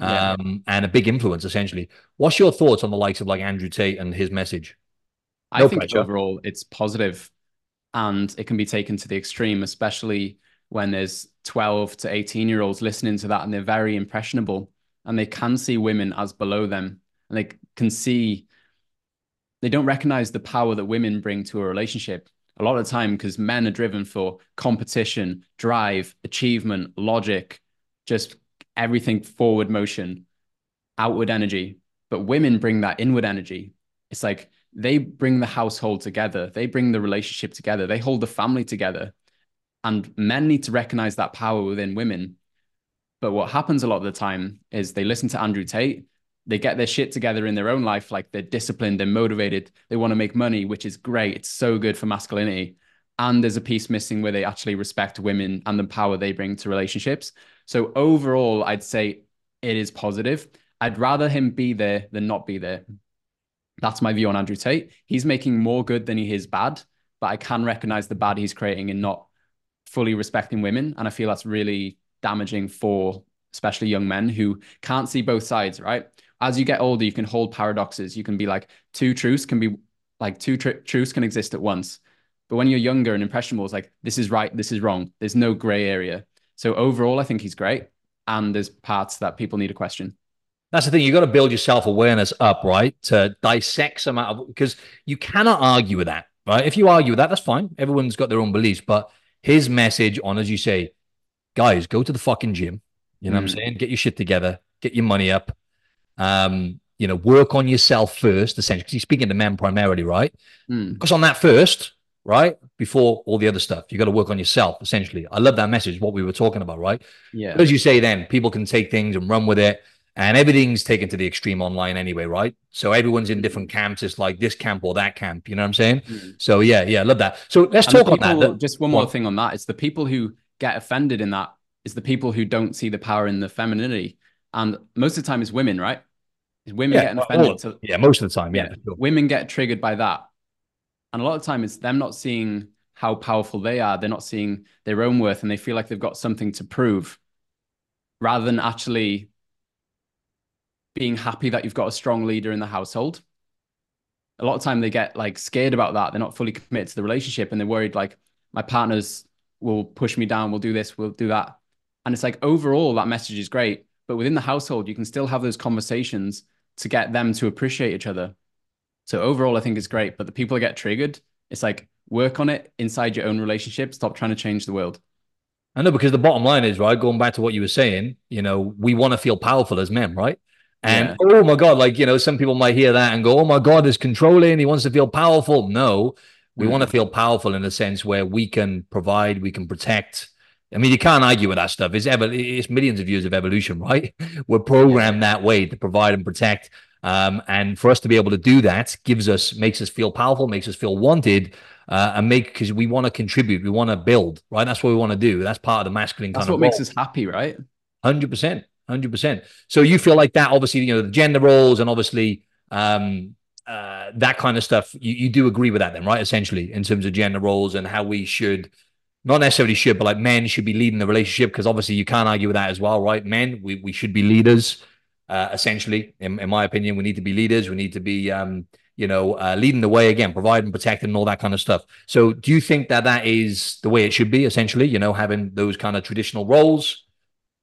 yeah. um, and a big influence essentially. What's your thoughts on the likes of like Andrew Tate and his message? No I think pressure. overall it's positive, and it can be taken to the extreme, especially when there's 12 to 18 year olds listening to that and they're very impressionable and they can see women as below them and they can see they don't recognize the power that women bring to a relationship a lot of the time because men are driven for competition, drive, achievement, logic, just everything forward motion, outward energy. But women bring that inward energy. It's like they bring the household together, they bring the relationship together, they hold the family together. And men need to recognize that power within women. But what happens a lot of the time is they listen to Andrew Tate. They get their shit together in their own life like they're disciplined they're motivated they want to make money which is great it's so good for masculinity. And there's a piece missing where they actually respect women and the power they bring to relationships. So overall i'd say it is positive. I'd rather him be there than not be there. That's my view on andrew tate. He's making more good than he is bad but i can recognize the bad he's creating and not fully respecting women and i feel that's really damaging for especially young men who can't see both sides right as you get older, you can hold paradoxes. You can be like two truths can be like two tr- truths can exist at once. But when you're younger and impressionable, it's like this is right, this is wrong. There's no gray area. So overall, I think he's great, and there's parts that people need to question. That's the thing. You've got to build your self awareness up, right? To dissect some out of because you cannot argue with that, right? If you argue with that, that's fine. Everyone's got their own beliefs, but his message on, as you say, guys, go to the fucking gym. You know mm. what I'm mm. saying? Get your shit together, get your money up, um, you know, work on yourself first, essentially, because he's speaking to men primarily, right? Mm. Because on that first, right, before all the other stuff, you got to work on yourself, essentially. I love that message, what we were talking about, right? Yeah. But as you say, then people can take things and run with it, and everything's taken to the extreme online anyway, right? So everyone's in different camps. It's like this camp or that camp. You know what I'm saying? Mm. So yeah, yeah, love that. So let's and talk people, on that. Just one more thing on that. It's the people who get offended in that is the people who don't see the power in the femininity. And most of the time it's women, right? It's women Yeah, getting offended. So yeah, most of the time, yeah. yeah, sure. women get triggered by that. And a lot of time it's them not seeing how powerful they are. They're not seeing their own worth and they feel like they've got something to prove rather than actually being happy that you've got a strong leader in the household. A lot of time they get like scared about that. They're not fully committed to the relationship and they're worried like my partners will push me down, we'll do this, we'll do that. And it's like overall that message is great, but within the household you can still have those conversations to get them to appreciate each other. So overall, I think it's great. But the people that get triggered, it's like work on it inside your own relationship. Stop trying to change the world. I know because the bottom line is right. Going back to what you were saying, you know, we want to feel powerful as men, right? And Yeah. oh my god, like you know, some people might hear that and go, "Oh my god, is controlling." He wants to feel powerful. No, we Mm. want to feel powerful in a sense where we can provide, we can protect. I mean, you can't argue with that stuff. It's ever, it's millions of years of evolution, *laughs* right? We're programmed that way to provide and protect. Um, and for us to be able to do that gives us, makes us feel powerful, makes us feel wanted, uh, and make because we want to contribute, we want to build, right? That's what we want to do. That's part of the masculine That's kind what of makes role. us happy, right? Hundred percent, hundred percent. So you feel like that, obviously, you know, the gender roles and obviously um, uh, that kind of stuff. You, you do agree with that, then, right? Essentially, in terms of gender roles and how we should, not necessarily should, but like men should be leading the relationship because obviously you can't argue with that as well, right? Men, we we should be leaders. Uh, essentially, in, in my opinion, we need to be leaders. We need to be, um, you know, uh, leading the way again, providing, protecting, and all that kind of stuff. So, do you think that that is the way it should be? Essentially, you know, having those kind of traditional roles.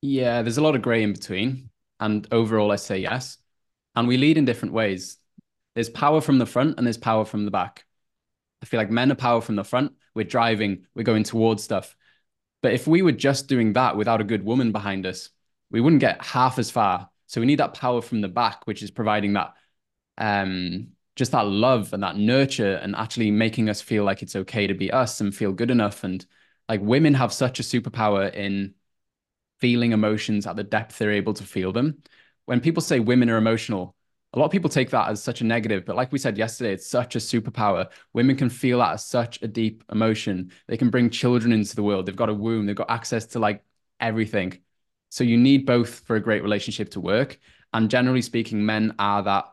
Yeah, there's a lot of gray in between. And overall, I say yes. And we lead in different ways. There's power from the front and there's power from the back. I feel like men are power from the front. We're driving, we're going towards stuff. But if we were just doing that without a good woman behind us, we wouldn't get half as far. So we need that power from the back, which is providing that um just that love and that nurture and actually making us feel like it's okay to be us and feel good enough. And like women have such a superpower in feeling emotions at the depth they're able to feel them. When people say women are emotional, a lot of people take that as such a negative, but like we said yesterday, it's such a superpower. Women can feel that as such a deep emotion. They can bring children into the world. They've got a womb, they've got access to like everything. So you need both for a great relationship to work. And generally speaking, men are that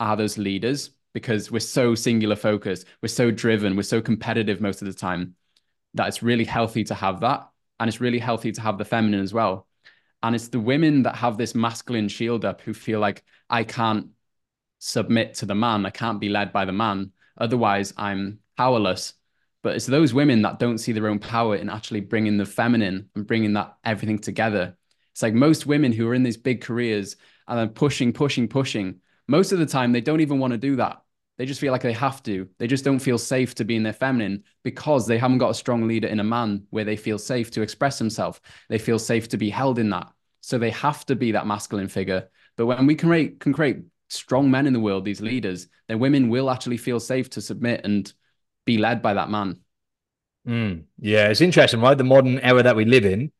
are those leaders because we're so singular focused, we're so driven, we're so competitive most of the time that it's really healthy to have that. And it's really healthy to have the feminine as well. And it's the women that have this masculine shield up who feel like I can't submit to the man, I can't be led by the man. Otherwise, I'm powerless. But it's those women that don't see their own power in actually bringing the feminine and bringing that everything together. It's like most women who are in these big careers and then pushing, pushing, pushing. Most of the time, they don't even want to do that. They just feel like they have to. They just don't feel safe to be in their feminine because they haven't got a strong leader in a man where they feel safe to express themselves. They feel safe to be held in that. So they have to be that masculine figure. But when we can create, can create strong men in the world, these leaders, then women will actually feel safe to submit and be led by that man. Mm, yeah, it's interesting, right? The modern era that we live in,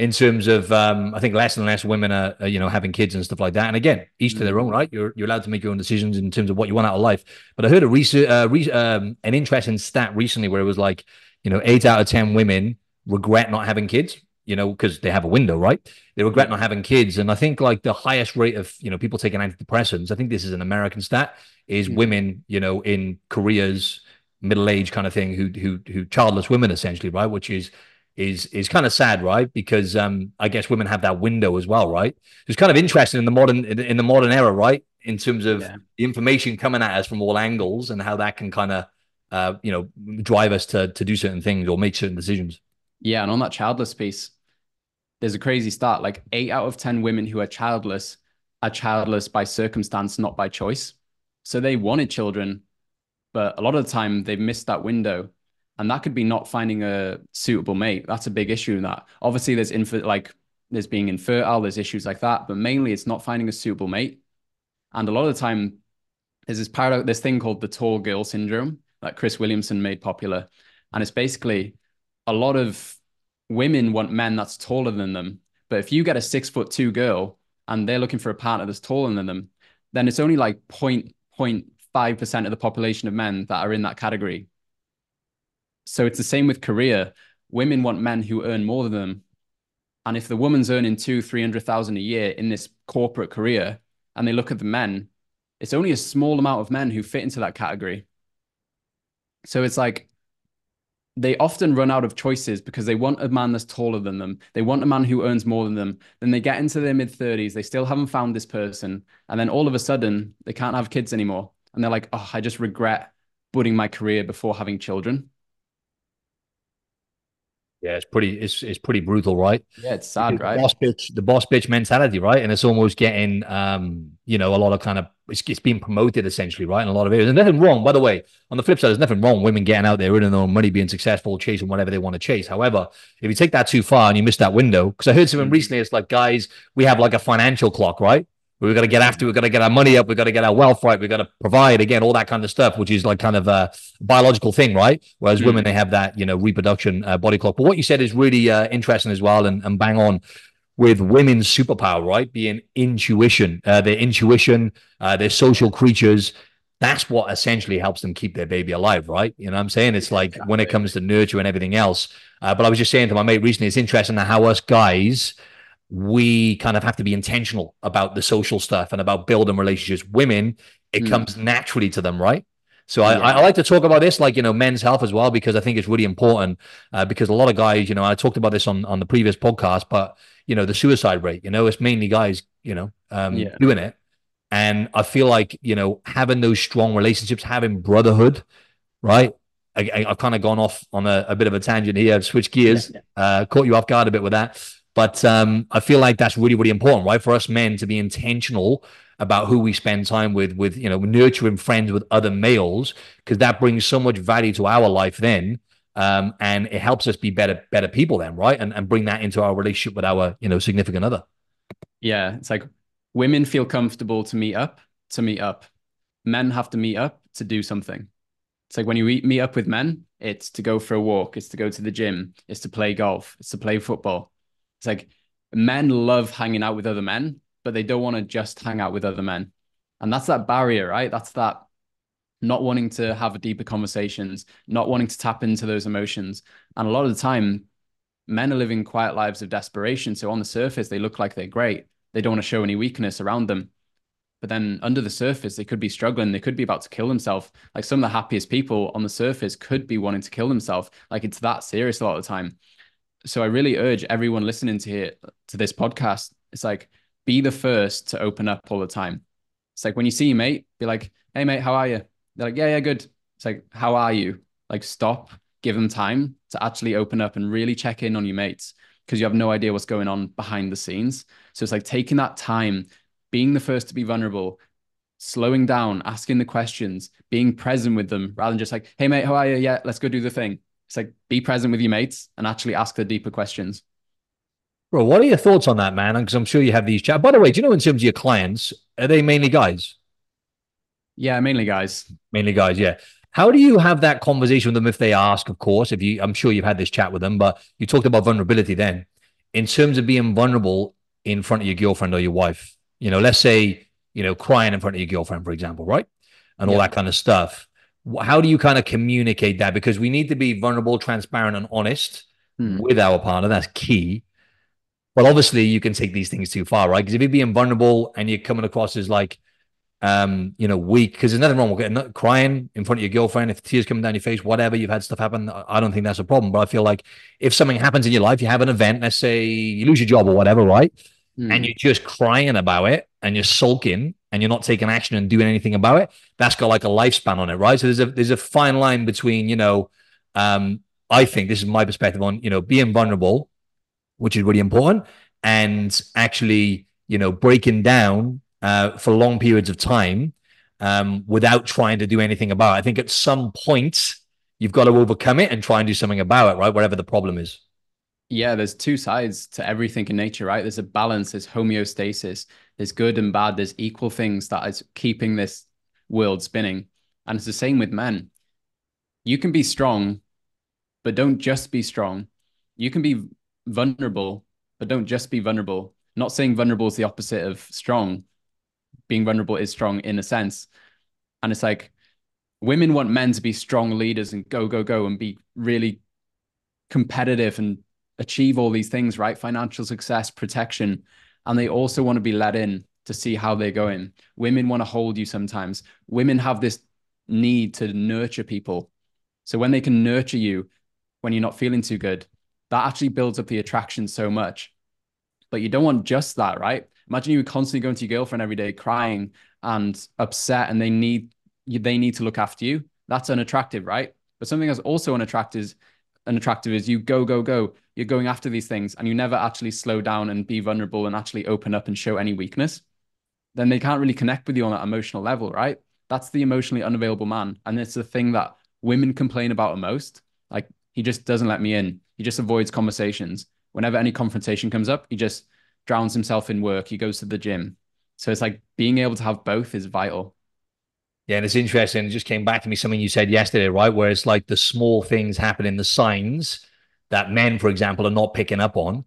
in terms of, um, I think less and less women are, are, you know, having kids and stuff like that. And again, each to their own, right? You're you're allowed to make your own decisions in terms of what you want out of life. But I heard a research, uh, re- um, an interesting stat recently where it was like, you know, eight out of ten women regret not having kids. You know, because they have a window, right? They regret not having kids, and I think like the highest rate of you know people taking antidepressants. I think this is an American stat. Is Mm. women, you know, in careers middle age kind of thing who who who childless women essentially right which is is is kind of sad right because um i guess women have that window as well right it's kind of interesting in the modern in, the modern era right in terms of Yeah. the information coming at us from all angles and how that can kind of uh you know drive us to to do certain things or make certain decisions Yeah, and on that childless piece, there's a crazy stat. Like eight out of 10 women who are childless are childless by circumstance, not by choice. So they wanted children, but a lot of the time they've missed that window. And that could be not finding a suitable mate. That's a big issue in that. Obviously, there's infer- like there's being infertile, there's issues like that, but mainly it's not finding a suitable mate. And a lot of the time, there's this paradox, this thing called the tall girl syndrome that Chris Williamson made popular. And it's basically a lot of women want men that's taller than them. But if you get a six foot two girl and they're looking for a partner that's taller than them, then it's only like 0.5% of the population of men that are in that category. So it's the same with career. women want men who earn more than them. And if the woman's earning two, 300,000 a year in this corporate career, and they look at the men, it's only a small amount of men who fit into that category. So it's like they often run out of choices because they want a man that's taller than them. They want a man who earns more than them. Then they get into their mid 30s, they still haven't found this person. And then all of a sudden, they can't have kids anymore. And they're like, oh, I just regret putting my career before having children. Yeah, it's pretty it's it's pretty brutal, right? Yeah, it's sad, Because right? The boss bitch, the boss bitch mentality, right? And it's almost getting um, you know, a lot of kind of it's, it's being promoted essentially, right? In a lot of areas. There's nothing wrong, by the way. On the flip side, there's nothing wrong with women getting out there, earning their own money, being successful, chasing whatever they want to chase. However, if you take that too far and you miss that window, because I heard something Mhm. recently, it's like, guys, we have like a financial clock, right? We've got to get after, we've got to get our money up, we've got to get our wealth right, we've got to provide again, all that kind of stuff, which is like kind of a biological thing, right? Whereas Mm. women, they have that, you know, reproduction uh, body clock. But what you said is really uh, interesting as well and, and bang on with women's superpower, right? Being intuition, uh, their intuition, uh, they're social creatures. That's what essentially helps them keep their baby alive, right? You know what I'm saying? It's like when it comes to nurture and everything else. Uh, but I was just saying to my mate recently, it's interesting how us guys, we kind of have to be intentional about the social stuff and about building relationships. Women, it Mm. comes naturally to them, right? So I, Yeah. I like to talk about this, like you know, men's health as well, because I think it's really important. Uh, because a lot of guys, you know, I talked about this on on the previous podcast, but you know, the suicide rate, you know, it's mainly guys, you know, um, Yeah. doing it. And I feel like you know, having those strong relationships, having brotherhood, right? I, I've kind of gone off on a, a bit of a tangent here. I've switched gears, uh, caught you off guard a bit with that. But um, I feel like that's really, really important, right? For us men to be intentional about who we spend time with, with you know, nurturing friends with other males, because that brings so much value to our life then. Um, and it helps us be better, better people then, right? And and bring that into our relationship with our, you know, significant other. Yeah, it's like women feel comfortable to meet up, to meet up. Men have to meet up to do something. It's like when you meet, meet up with men, it's to go for a walk, it's to go to the gym, it's to play golf, it's to play football. It's like men love hanging out with other men, but they don't want to just hang out with other men. And that's that barrier, right? That's that not wanting to have deeper conversations, not wanting to tap into those emotions. And a lot of the time, men are living quiet lives of desperation. So on the surface, they look like they're great. They don't want to show any weakness around them. But then under the surface, they could be struggling. They could be about to kill themselves. Like some of the happiest people on the surface could be wanting to kill themselves. Like it's that serious a lot of the time. So I really urge everyone listening to here to this podcast. It's like be the first to open up all the time. It's like when you see your mate, be like, "Hey mate, how are you?" They're like, "Yeah, yeah, good." It's like, "How are you?" Like stop, give them time to actually open up and really check in on your mates because you have no idea what's going on behind the scenes. So it's like taking that time, being the first to be vulnerable, slowing down, asking the questions, being present with them rather than just like, hey, mate, how are you? Yeah, let's go do the thing. It's like be present with your mates and actually ask the deeper questions. Bro, what are your thoughts on that, man? Because I'm sure you have these chat. By the way, do you know in terms of your clients, are they mainly guys? Yeah, mainly guys. Mainly guys, yeah. How do you have that conversation with them if they ask, of course? If you I'm sure you've had this chat with them, but you talked about vulnerability then. In terms of being vulnerable in front of your girlfriend or your wife, you know, let's say, you know, crying in front of your girlfriend, for example, right? And all that kind of stuff. How do you kind of communicate that? Because we need to be vulnerable, transparent, and honest Hmm. with our partner. That's key. But obviously, you can take these things too far, right? Because if you're being vulnerable and you're coming across as like, um, you know, weak, because there's nothing wrong with getting crying in front of your girlfriend, if tears coming down your face, whatever, you've had stuff happen. I don't think that's a problem. But I feel like if something happens in your life, you have an event, let's say you lose your job or whatever, right? Hmm. And you're just crying about it and you're sulking and you're not taking action and doing anything about it, that's got like a lifespan on it, right? So there's a there's a fine line between, you know, um, I think this is my perspective on, you know, being vulnerable, which is really important, and actually, you know, breaking down uh, for long periods of time um, without trying to do anything about it. I think at some point you've got to overcome it and try and do something about it, right? Whatever the problem is. yeah, there's two sides to everything in nature, right? There's a balance, there's homeostasis, there's good and bad, there's equal things that is keeping this world spinning. And it's the same with men. You can be strong, but don't just be strong. You can be vulnerable, but don't just be vulnerable. Not saying vulnerable is the opposite of strong. Being vulnerable is strong in a sense. And it's like women want men to be strong leaders and go, go, go and be really competitive and achieve all these things, right? Financial success, protection. And they also want to be let in to see how they're going. Women want to hold you sometimes. Women have this need to nurture people. So when they can nurture you when you're not feeling too good, that actually builds up the attraction so much. But you don't want just that, right? Imagine you constantly going to your girlfriend every day crying and upset and they need they need to look after you. That's unattractive, right? But something that's also unattractive is unattractive is you go, go, go. You're going after these things and you never actually slow down and be vulnerable and actually open up and show any weakness. Then they can't really connect with you on that emotional level, right? That's the emotionally unavailable man. And it's the thing that women complain about the most. Like he just doesn't let me in. He just avoids conversations. Whenever any confrontation comes up, he just drowns himself in work. He goes to the gym. So it's like being able to have both is vital. Yeah, and it's interesting. It just came back to me something you said yesterday, right? Where it's like the small things happen in the signs that men, for example, are not picking up on.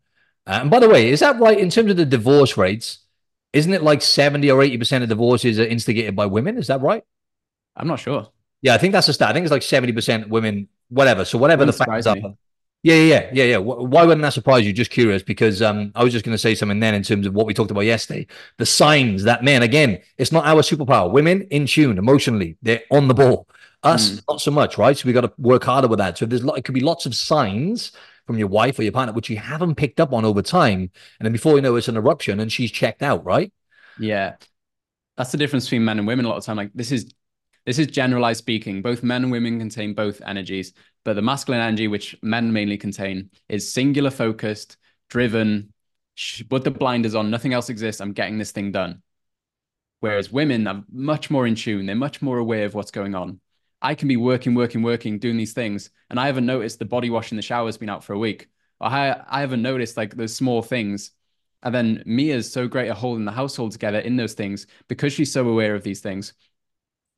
Uh, and by the way, is that right in terms of the divorce rates? Isn't it like 70 or 80% of divorces are instigated by women? Is that right? I'm not sure. Yeah, I think that's the stat. I think it's like 70% women, whatever. So whatever the factors are. Yeah, yeah, yeah, yeah. Why wouldn't that surprise you? Just curious, because um, I was just going to say something then in terms of what we talked about yesterday. The signs that men, again, it's not our superpower. Women in tune emotionally, they're on the ball. Us, mm. not so much, right? So we got to work harder with that. So there's it could be lots of signs from your wife or your partner which you haven't picked up on over time, and then before you know, it's an eruption and she's checked out, right? Yeah, that's the difference between men and women. A lot of time, like this is this is generalized speaking. Both men and women contain both energies. But the masculine energy, which men mainly contain, is singular focused, driven, put the blinders on, nothing else exists. I'm getting this thing done. Whereas women are much more in tune, they're much more aware of what's going on. I can be working, working, working, doing these things, and I haven't noticed the body wash in the shower has been out for a week. I, I haven't noticed like those small things. And then Mia's so great at holding the household together in those things because she's so aware of these things.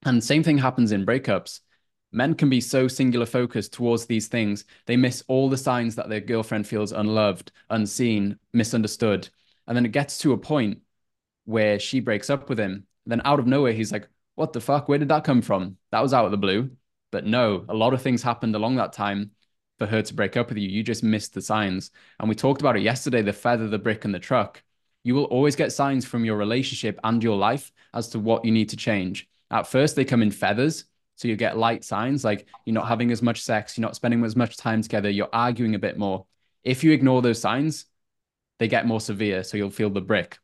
And same thing happens in breakups. Men can be so singular focused towards these things they miss all the signs that their girlfriend feels unloved unseen misunderstood. And then it gets to a point where she breaks up with him. Then out of nowhere he's like what the fuck? Where did that come from? That was out of the blue. But no a lot of things happened along that time for her to break up with you. You just missed the signs. And we talked about it yesterday the feather the brick and the truck. You will always get signs from your relationship and your life as to what you need to change at first they come in feathers so you get light signs like you're not having as much sex, you're not spending as much time together, you're arguing a bit more. If you ignore those signs, they get more severe. So you'll feel the brick.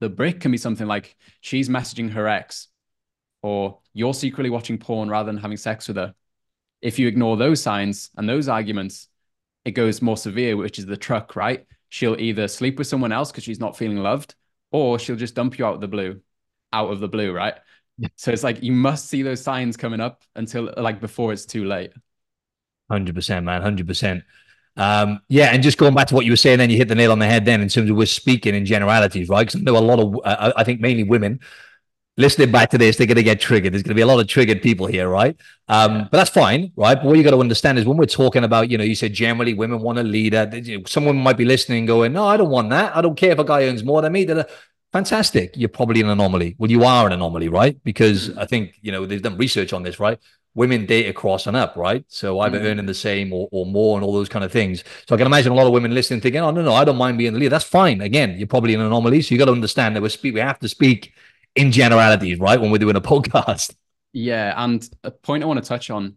The brick can be something like she's messaging her ex, or you're secretly watching porn rather than having sex with her. If you ignore those signs and those arguments, it goes more severe, which is the truck, right? She'll either sleep with someone else because she's not feeling loved, or she'll just dump you out of the blue, out of the blue, right? So it's like you must see those signs coming up until like before it's too late. Hundred percent, man. Hundred percent. Um, yeah, and just going back to what you were saying, then you hit the nail on the head. Then in terms of we're speaking in generalities, right? Because I know a lot of, uh, I think mainly women listening back to this, they're going to get triggered. There's going to be a lot of triggered people here, right? Um, yeah. But that's fine, right? But what you got to understand is when we're talking about, you know, you said generally women want a leader. Someone might be listening, going, "No, I don't want that. I don't care if a guy earns more than me." Fantastic. You're probably an anomaly. Well, you are an anomaly, right? Because mm. I think, you know, they've done research on this, right? Women date across and up, right? So either mm. earning the same or, or more and all those kind of things. So I can imagine a lot of women listening thinking, oh, no, no, I don't mind being the leader. That's fine. Again, you're probably an anomaly. So you got to understand that we speak, we have to speak in generalities, right? When we're doing a *laughs* podcast. Yeah. And a point I want to touch on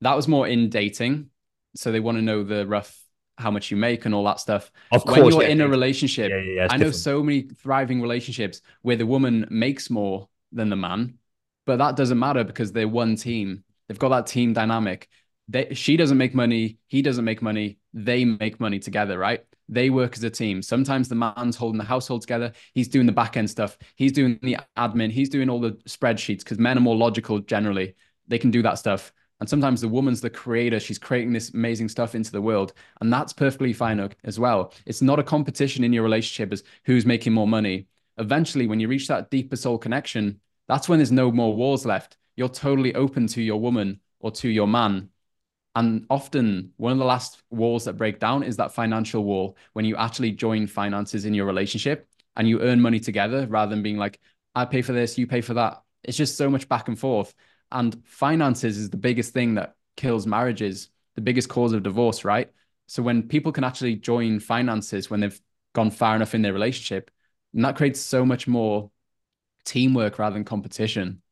that was more in dating. So they want to know the rough how much you make and all that stuff. Of course, when you're yeah, in a relationship, yeah, yeah, I know so many thriving relationships where the woman makes more than the man, but that doesn't matter because they're one team. They've got that team dynamic. They, she doesn't make money, he doesn't make money. They make money together, right? They work as a team. Sometimes the man's holding the household together. He's doing the back end stuff. He's doing the admin. He's doing all the spreadsheets because men are more logical generally. They can do that stuff and sometimes the woman's the creator. She's creating this amazing stuff into the world. And that's perfectly fine as well. It's not a competition in your relationship as who's making more money. Eventually, when you reach that deeper soul connection, that's when there's no more walls left. You're totally open to your woman or to your man. And often, one of the last walls that break down is that financial wall when you actually join finances in your relationship and you earn money together rather than being like, I pay for this, you pay for that. It's just so much back and forth. And finances is the biggest thing that kills marriages the biggest cause of divorce, right? So when people can actually join finances when they've gone far enough in their relationship, and that creates so much more teamwork rather than competition.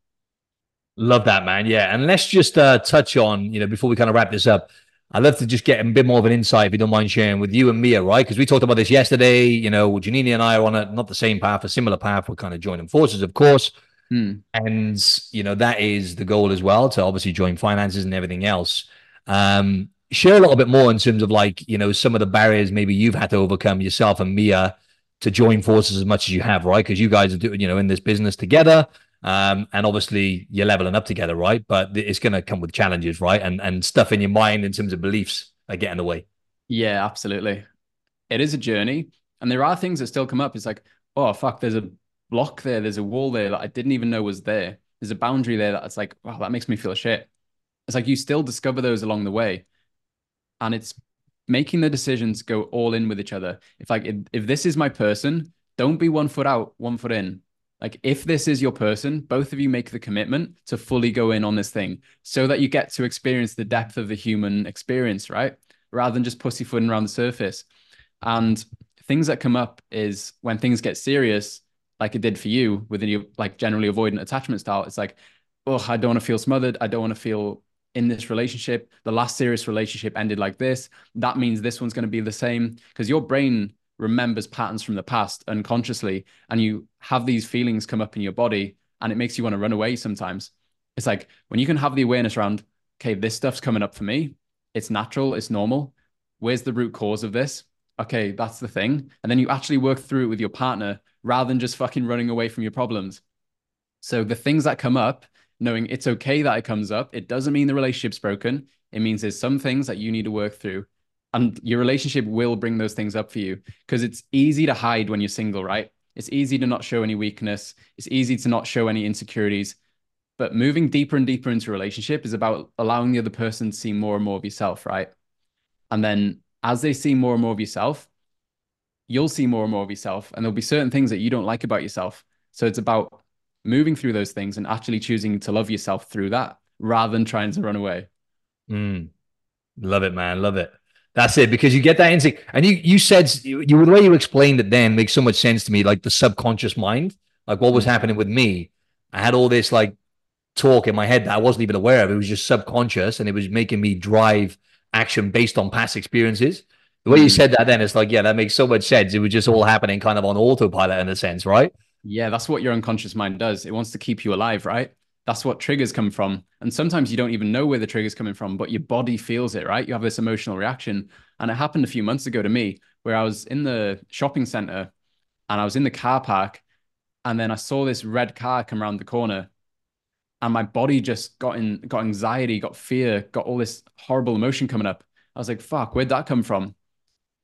Love that, man. Yeah. And let's just uh, touch on, you know, before we kind of wrap this up, I'd love to just get a bit more of an insight, if you don't mind sharing, with you and Mia, right? Because we talked about this yesterday. You know, Janini and I are on a not the same path, a similar path. We're kind of joining forces, of course. Hmm. And, you know, that is the goal as well to obviously join finances and everything else. Um, share a little bit more in terms of like, you know, some of the barriers maybe you've had to overcome yourself and Mia to join forces as much as you have, right? Because you guys are doing, you know, in this business together. Um, and obviously you're leveling up together, right? But it's going to come with challenges, right? And and stuff in your mind in terms of beliefs are getting in the way. Yeah, absolutely. It is a journey, and there are things that still come up. It's like, oh fuck, there's a block there, there's a wall there that I didn't even know was there. There's a boundary there that's like, wow, that makes me feel shit. It's like you still discover those along the way, and it's making the decisions go all in with each other. If like if, if this is my person, don't be one foot out, one foot in like, if this is your person, both of you make the commitment to fully go in on this thing so that you get to experience the depth of the human experience, right? Rather than just pussyfooting around the surface. And things that come up is when things get serious, like it did for you with your like generally avoidant attachment style. It's like, oh, I don't want to feel smothered. I don't want to feel in this relationship. The last serious relationship ended like this. That means this one's going to be the same because your brain remembers patterns from the past unconsciously and you have these feelings come up in your body and it makes you want to run away sometimes it's like when you can have the awareness around okay this stuff's coming up for me it's natural it's normal where's the root cause of this okay that's the thing and then you actually work through it with your partner rather than just fucking running away from your problems so the things that come up knowing it's okay that it comes up it doesn't mean the relationship's broken it means there's some things that you need to work through and your relationship will bring those things up for you because it's easy to hide when you're single, right? It's easy to not show any weakness. It's easy to not show any insecurities. But moving deeper and deeper into a relationship is about allowing the other person to see more and more of yourself, right? And then as they see more and more of yourself, you'll see more and more of yourself. And there'll be certain things that you don't like about yourself. So it's about moving through those things and actually choosing to love yourself through that rather than trying to run away. Mm. Love it, man. Love it. That's it, because you get that instinct. And you you said you, the way you explained it then makes so much sense to me, like the subconscious mind, like what was mm. happening with me. I had all this like talk in my head that I wasn't even aware of. It was just subconscious and it was making me drive action based on past experiences. The way you mm. said that then, it's like, yeah, that makes so much sense. It was just all happening kind of on autopilot in a sense, right? Yeah, that's what your unconscious mind does. It wants to keep you alive, right? that's what triggers come from. And sometimes you don't even know where the trigger's coming from, but your body feels it, right? You have this emotional reaction. And it happened a few months ago to me where I was in the shopping center and I was in the car park. And then I saw this red car come around the corner. And my body just got in, got anxiety, got fear, got all this horrible emotion coming up. I was like, fuck, where'd that come from?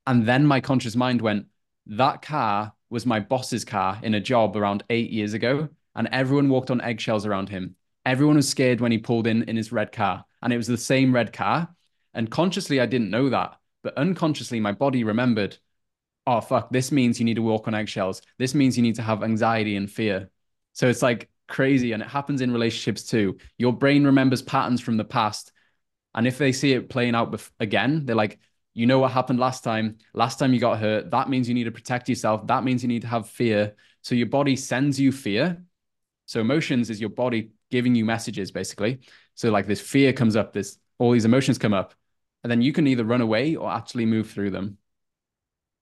And then my conscious mind went, that car was my boss's car in a job around eight years ago and everyone walked on eggshells around him. Everyone was scared when he pulled in in his red car, and it was the same red car. And consciously, I didn't know that, but unconsciously, my body remembered. Oh fuck! This means you need to walk on eggshells. This means you need to have anxiety and fear. So it's like crazy, and it happens in relationships too. Your brain remembers patterns from the past, and if they see it playing out again, they're like, you know what happened last time. Last time you got hurt. That means you need to protect yourself. That means you need to have fear. So your body sends you fear so emotions is your body giving you messages basically. So like this fear comes up, this all these emotions come up, and then you can either run away or actually move through them.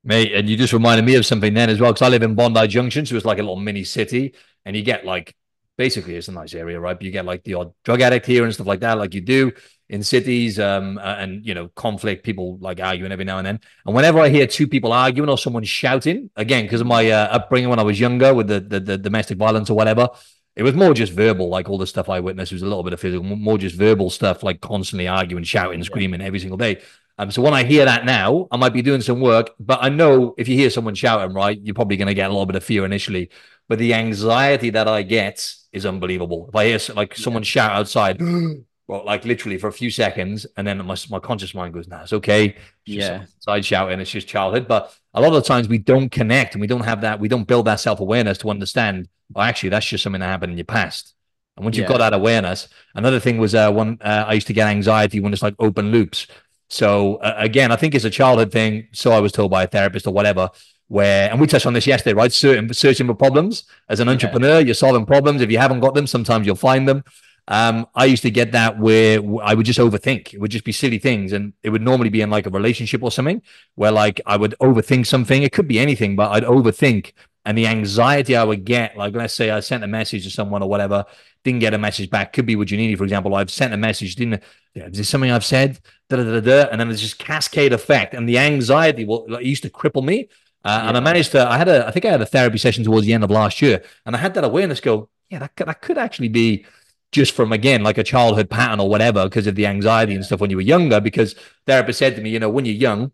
Mate, and you just reminded me of something then as well, because I live in Bondi Junction, so it's like a little mini city, and you get like basically it's a nice area, right? But you get like the odd drug addict here and stuff like that, like you do in cities, um, and you know, conflict, people like arguing every now and then. And whenever I hear two people arguing or someone shouting, again, because of my uh, upbringing when I was younger with the, the the domestic violence or whatever, it was more just verbal, like all the stuff I witnessed was a little bit of physical, more just verbal stuff, like constantly arguing, shouting, screaming every single day. Um, so when I hear that now, I might be doing some work, but I know if you hear someone shouting, right, you're probably going to get a little bit of fear initially. But the anxiety that I get is unbelievable. If I hear like someone shout outside, *gasps* well, like literally for a few seconds, and then my, my conscious mind goes, "Nah, it's okay." It's yeah, side shouting. It's just childhood. But a lot of the times we don't connect, and we don't have that. We don't build that self awareness to understand. Well, actually, that's just something that happened in your past. And once yeah. you've got that awareness, another thing was uh, when uh, I used to get anxiety when it's like open loops. So uh, again, I think it's a childhood thing. So I was told by a therapist or whatever. Where and we touched on this yesterday, right? Certain searching for problems as an entrepreneur, you're solving problems. If you haven't got them, sometimes you'll find them. Um, I used to get that where I would just overthink. It would just be silly things, and it would normally be in like a relationship or something where like I would overthink something. It could be anything, but I'd overthink, and the anxiety I would get, like let's say I sent a message to someone or whatever, didn't get a message back. Could be with Janini, for example. I've sent a message, didn't. Is this something I've said? Da, da, da, da, and then there's just cascade effect, and the anxiety will like, used to cripple me. Uh, yeah. And I managed to, I had a, I think I had a therapy session towards the end of last year, and I had that awareness go, yeah, that, that could actually be just from again like a childhood pattern or whatever because of the anxiety yeah. and stuff when you were younger. Because therapist said to me, you know, when you're young,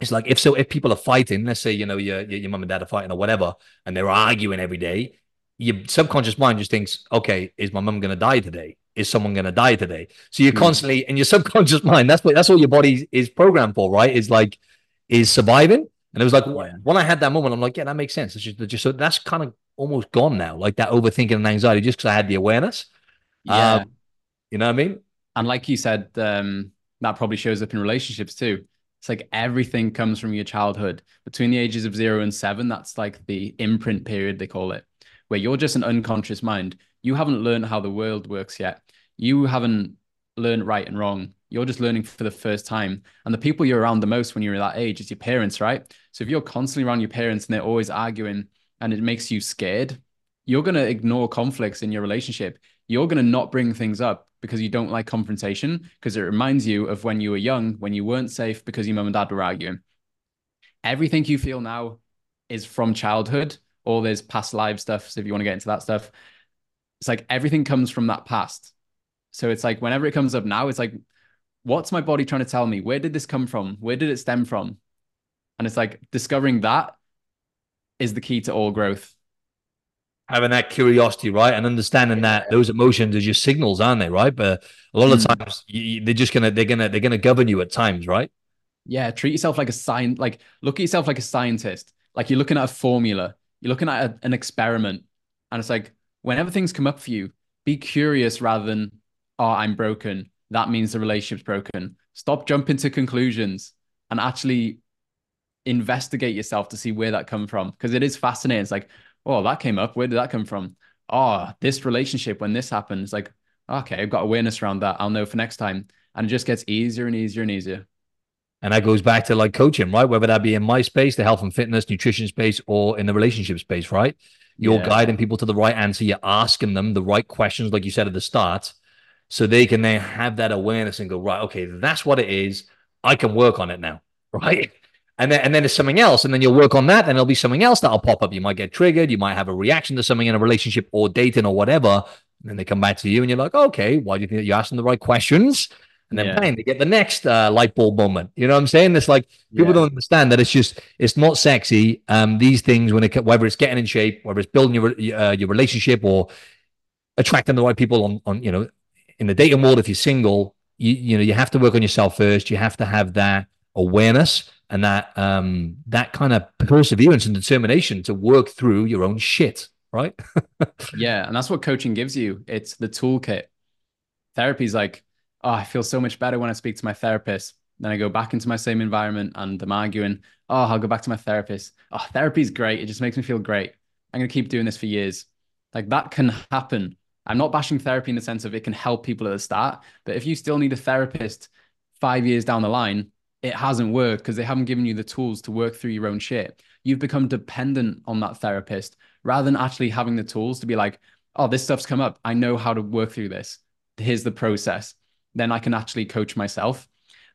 it's like if so, if people are fighting, let's say you know your your, your mom and dad are fighting or whatever, and they're arguing every day, your subconscious mind just thinks, okay, is my mom going to die today? Is someone going to die today? So you're mm. constantly in your subconscious *laughs* mind. That's what that's what your body is programmed for, right? Is like is surviving. And it was like yeah. when I had that moment, I'm like, yeah, that makes sense. It's just, just so that's kind of almost gone now, like that overthinking and anxiety, just because I had the awareness. Yeah, um, you know what I mean. And like you said, um, that probably shows up in relationships too. It's like everything comes from your childhood between the ages of zero and seven. That's like the imprint period they call it, where you're just an unconscious mind. You haven't learned how the world works yet. You haven't learned right and wrong. You're just learning for the first time. And the people you're around the most when you're that age is your parents, right? So if you're constantly around your parents and they're always arguing and it makes you scared, you're going to ignore conflicts in your relationship. You're going to not bring things up because you don't like confrontation because it reminds you of when you were young, when you weren't safe because your mum and dad were arguing. Everything you feel now is from childhood, or there's past life stuff. So if you want to get into that stuff, it's like everything comes from that past. So it's like whenever it comes up now, it's like what's my body trying to tell me? Where did this come from? Where did it stem from? And it's like discovering that is the key to all growth. Having that curiosity, right, and understanding yeah. that those emotions are just signals, aren't they? Right, but a lot of mm. times you, they're just gonna they're gonna they're gonna govern you at times, right? Yeah, treat yourself like a sign, like look at yourself like a scientist. Like you're looking at a formula, you're looking at a, an experiment, and it's like whenever things come up for you, be curious rather than oh, I'm broken that means the relationship's broken. Stop jumping to conclusions and actually investigate yourself to see where that come from because it is fascinating. It's like, oh, that came up. Where did that come from? Oh, this relationship when this happened, it's like, okay, I've got awareness around that. I'll know for next time. And it just gets easier and easier and easier. And that goes back to like coaching, right? Whether that be in my space, the health and fitness, nutrition space, or in the relationship space, right? You're yeah. guiding people to the right answer. You're asking them the right questions, like you said at the start so they can then have that awareness and go right okay that's what it is i can work on it now *laughs* right and then and then there's something else and then you'll work on that and there'll be something else that'll pop up you might get triggered you might have a reaction to something in a relationship or dating or whatever and then they come back to you and you're like okay why do you think that you're asking the right questions and then yeah. bang, they get the next uh, light bulb moment. You know what I'm saying? It's like people yeah. don't understand that it's just it's not sexy. Um, these things when it whether it's getting in shape, whether it's building your uh, your relationship or attracting the right people on on you know in the dating world, if you're single, you you know you have to work on yourself first. You have to have that awareness and that um that kind of perseverance and determination to work through your own shit, right? *laughs* yeah, and that's what coaching gives you. It's the toolkit. Therapy's like, oh, I feel so much better when I speak to my therapist. Then I go back into my same environment and I'm arguing. Oh, I'll go back to my therapist. Oh, therapy's great. It just makes me feel great. I'm gonna keep doing this for years. Like that can happen I'm not bashing therapy in the sense of it can help people at the start, but if you still need a therapist five years down the line, it hasn't worked because they haven't given you the tools to work through your own shit. You've become dependent on that therapist rather than actually having the tools to be like, oh, this stuff's come up. I know how to work through this. Here's the process. Then I can actually coach myself.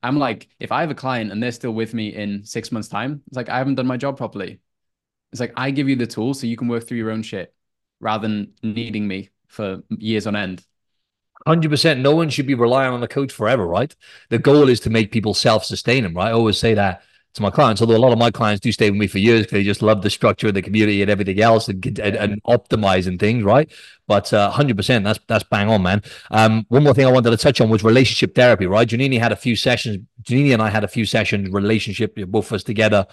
I'm like, if I have a client and they're still with me in six months' time, it's like I haven't done my job properly. It's like I give you the tools so you can work through your own shit rather than needing me for years on end. 100% no one should be relying on the coach forever right? The goal is to make people self-sustaining right? I always say that to my clients although a lot of my clients do stay with me for years because they just love the structure of the community and everything else and, and, and optimizing things right? But uh, 100% that's that's bang on man. Um, one more thing i wanted to touch on was relationship therapy right? Janini had a few sessions janini and i had a few sessions relationship both of us together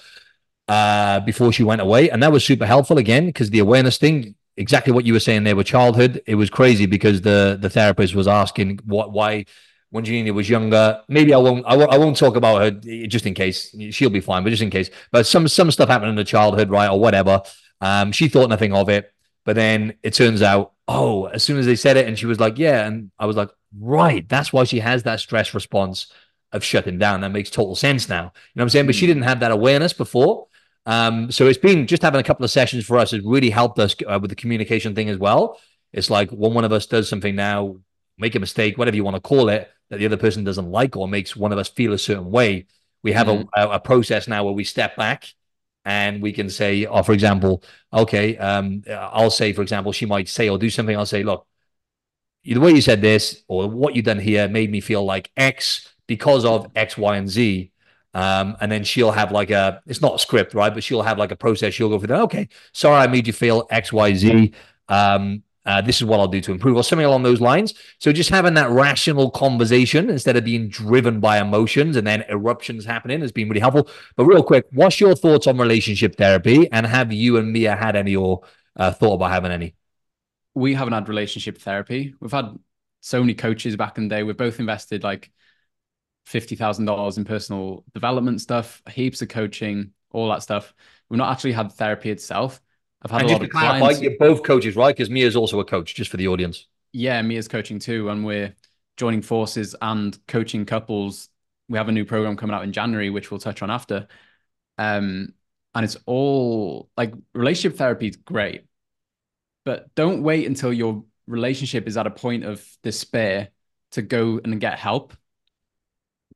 uh, before she went away and that was super helpful again because the awareness thing exactly what you were saying there with childhood. It was crazy because the the therapist was asking what why when Janini was younger. Maybe I won't, I won't, I won't talk about her just in case she'll be fine, but just in case. But some some stuff happened in the childhood, right, or whatever. Um, she thought nothing of it, but then it turns out, oh, as soon as they said it, and she was like, yeah, and I was like, right, that's why she has that stress response of shutting down. That makes total sense now. You know what I'm saying? But she hmm. didn't have that awareness before. Um, so it's been just having a couple of sessions for us has really helped us uh, with the communication thing as well. It's like when one of us does something now, make a mistake, whatever you want to call it, that the other person doesn't like or makes one of us feel a certain way. We have mm. a, a process now where we step back and we can say, or oh, for example, okay, um, I'll say, for example, she might say or do something. I'll say, look, the way you said this or what you've done here made me feel like X because of X, Y, and Z. Um, and then she'll have like a, it's not a script, right? But she'll have like a process. She'll go for that. Okay, sorry, I made you feel X, Y, Z. Um, uh, this is what I'll do to improve, or something along those lines. So just having that rational conversation instead of being driven by emotions and then eruptions happening has been really helpful. But real quick, what's your thoughts on relationship therapy, and have you and Mia had any or uh, thought about having any? We haven't had relationship therapy. We've had so many coaches back in the day. We've both invested like fifty thousand dollars in personal development stuff, heaps of coaching, all that stuff. We've not actually had therapy itself. I've had and a lot of clarify, clients. You're both coaches, right? Because Mia's also a coach, just for the audience. Yeah, Mia's coaching too, and we're joining forces and coaching couples. We have a new program coming out in January, which we'll touch on after. Um, and it's all like relationship therapy is great, but don't wait until your relationship is at a point of despair to go and get help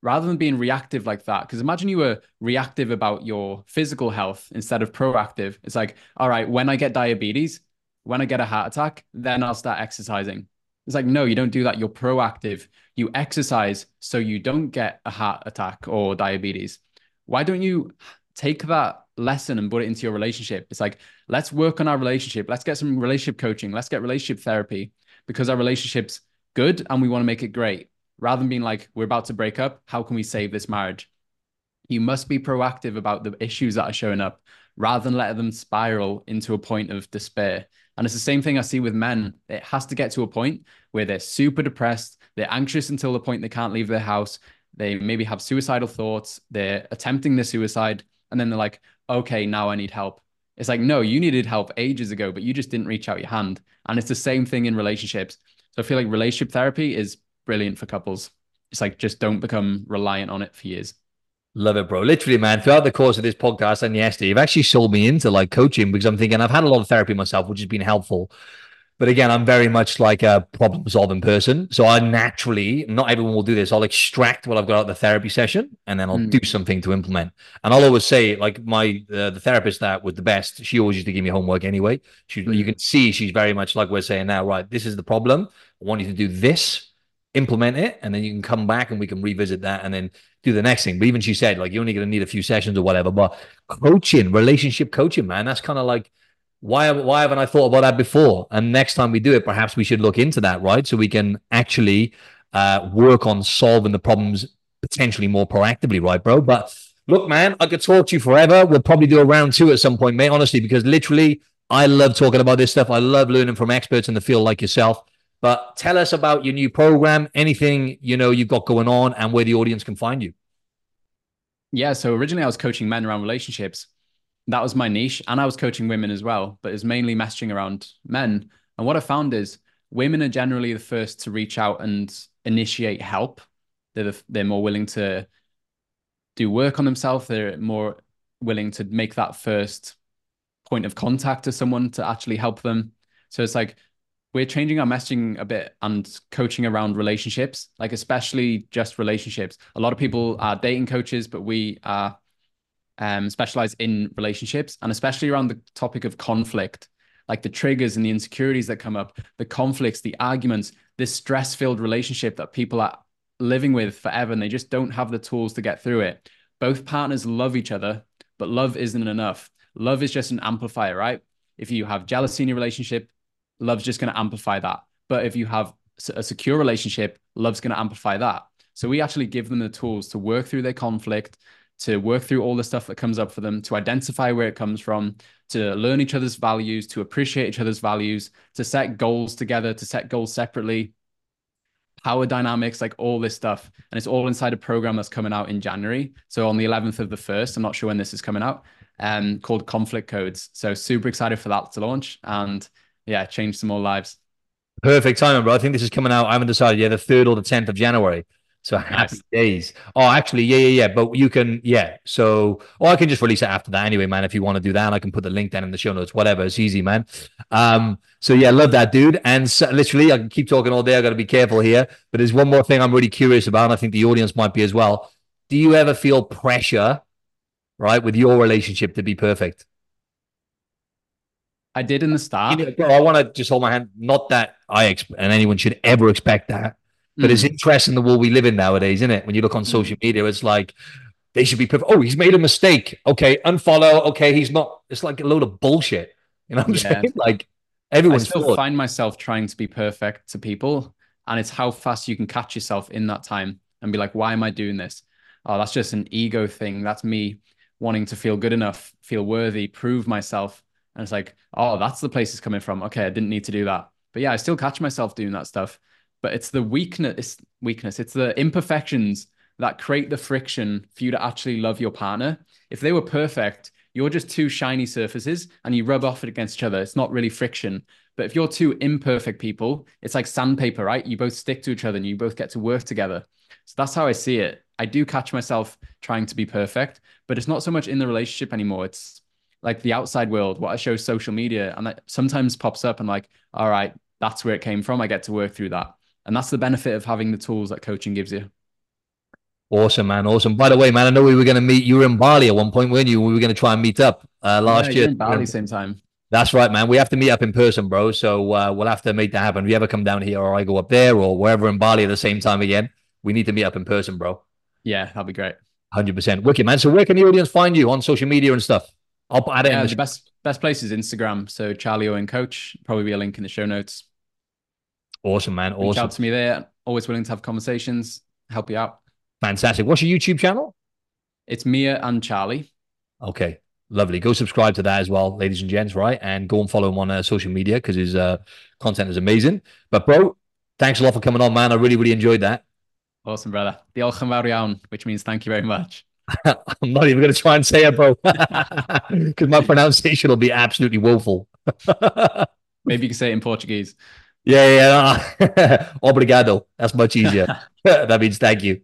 rather than being reactive like that. Because imagine you were reactive about your physical health instead of proactive. It's like all right when i get diabetes when i get a heart attack then i'll start exercising. It's like no you don't do that. You're proactive. You exercise so you don't get a heart attack or diabetes. Why don't you take that lesson and put it into your relationship? It's like let's work on our relationship. Let's get some relationship coaching. Let's get relationship therapy because our relationship's good and we want to make it great rather than being like, we're about to break up, how can we save this marriage? You must be proactive about the issues that are showing up rather than let them spiral into a point of despair. And it's the same thing I see with men. It has to get to a point where they're super depressed, they're anxious until the point they can't leave their house, they maybe have suicidal thoughts, they're attempting the suicide, and then they're like, okay, now I need help. It's like, no, you needed help ages ago, but you just didn't reach out your hand. And it's the same thing in relationships. So I feel like relationship therapy is brilliant for couples. It's like just don't become reliant on it for years. Love it, bro. Literally, man, throughout the course of this podcast and yesterday, you've actually sold me into like coaching because I'm thinking I've had a lot of therapy myself, which has been helpful. But again, I'm very much like a problem solving person. So I naturally, not everyone will do this. I'll extract what I've got out of the therapy session and then I'll mm. do something to implement. And I'll always say, like my uh, the therapist that was the best, she always used to give me homework anyway. She, mm. you can see she's very much like we're saying now, right? This is the problem. I want you to do this implement it and then you can come back and we can revisit that and then do the next thing. But even she said, like, you're only going to need a few sessions or whatever. But coaching, relationship coaching, man, that's kind of like, why, why haven't I thought about that before? And next time we do it, perhaps we should look into that, right? So we can actually uh, work on solving the problems potentially more proactively, right, bro? But look, man, I could talk to you forever. We'll probably do a round two at some point, mate, honestly, because literally I love talking about this stuff. I love learning from experts in the field like yourself. But tell us about your new program, anything you know you've got going on, and where the audience can find you. Yeah, so originally I was coaching men around relationships. That was my niche, and I was coaching women as well, but it's mainly messaging around men. And what I found is women are generally the first to reach out and initiate help. They're the, they're more willing to do work on themselves. They're more willing to make that first point of contact to someone to actually help them. So it's like we're changing our messaging a bit and coaching around relationships, like especially just relationships. A lot of people are dating coaches, but we are um, specialize in relationships and especially around the topic of conflict, like the triggers and the insecurities that come up, the conflicts, the arguments, this stress filled relationship that people are living with forever and they just don't have the tools to get through it. Both partners love each other, but love isn't enough. Love is just an amplifier, right? If you have jealousy in your relationship, love's just going to amplify that. But if you have a secure relationship, love's going to amplify that. So we actually give them the tools to work through their conflict, to work through all the stuff that comes up for them, to identify where it comes from, to learn each other's values, to appreciate each other's values, to set goals together, to set goals separately. power dynamics, like all this stuff. And it's all inside a program that's coming out in January. So on the 11th of the 1st, I'm not sure when this is coming out, um, called Conflict Codes. So super excited for that to launch and yeah, change some more lives. Perfect timing, bro. I think this is coming out. I haven't decided. Yeah, the 3rd or the 10th of January. So happy nice. days. Oh, actually, yeah, yeah, yeah. But you can, yeah. So, or I can just release it after that anyway, man. If you want to do that, I can put the link down in the show notes. Whatever, it's easy, man. Um, so yeah, love that, dude. And so, literally, I can keep talking all day. I got to be careful here. But there's one more thing I'm really curious about, and I think the audience might be as well. Do you ever feel pressure, right, with your relationship to be perfect? I did in the start. You know, bro, I want to just hold my hand. Not that I exp- and anyone should ever expect that but mm. it's interesting the world we live in nowadays, isn't it? When you look on mm. social media, it's like they should be perfect. Oh, he's made a mistake. Okay, unfollow. Okay, he's not. It's like a load of bullshit. You know what I'm yeah. saying? *laughs* Like everyone's. I still find myself trying to be perfect to people, and it's how fast you can catch yourself in that time and be like, "Why am I doing this? Oh, that's just an ego thing. That's me wanting to feel good enough, feel worthy, prove myself." And it's like, "Oh, that's the place it's coming from. Okay, I didn't need to do that." But yeah, I still catch myself doing that stuff. But it's the weakness it's weakness it's the imperfections that create the friction for you to actually love your partner. If they were perfect you're just two shiny surfaces and you rub off it against each other. It's not really friction. But if you're two imperfect people it's like sandpaper right? You both stick to each other and you both get to work together. So that's how i see it. I do catch myself trying to be perfect but it's not so much in the relationship anymore. It's like the outside world what i show social media and that sometimes pops up and like all right that's where it came from i get to work through that and that's the benefit of having the tools that coaching gives you. Awesome, man. Awesome. By the way, man, I know we were going to meet. You were in Bali at one point, weren't you? We were going to try and meet up uh, last yeah, year. In Bali, same time. That's right, man. We have to meet up in person, bro. So uh, we'll have to make that happen. If you ever come down here, or I go up there, or wherever in Bali at the same time again, we need to meet up in person, bro. Yeah, that'd be great. Hundred percent, wicked, man. So where can the audience find you on social media and stuff? I'll add it. Yeah, the, the best best place is Instagram. So Charlie Owen Coach. Probably be a link in the show notes. Awesome, man. Awesome. Reach out to me there always willing to have conversations, help you out. Fantastic. What's your YouTube channel? It's Mia and Charlie. Okay. Lovely. Go subscribe to that as well, ladies and gents, right? And go and follow him on uh, social media because his uh, content is amazing. But, bro, thanks a lot for coming on, man. I really, really enjoyed that. Awesome, brother. The which means thank you very much. *laughs* I'm not even going to try and say it, bro, *laughs* because my pronunciation will be absolutely woeful. *laughs* Maybe you can say it in Portuguese. Yeah, yeah. Obrigado. That's much easier. that means thank you.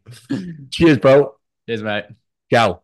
Cheers, bro. Cheers, mate. Ciao.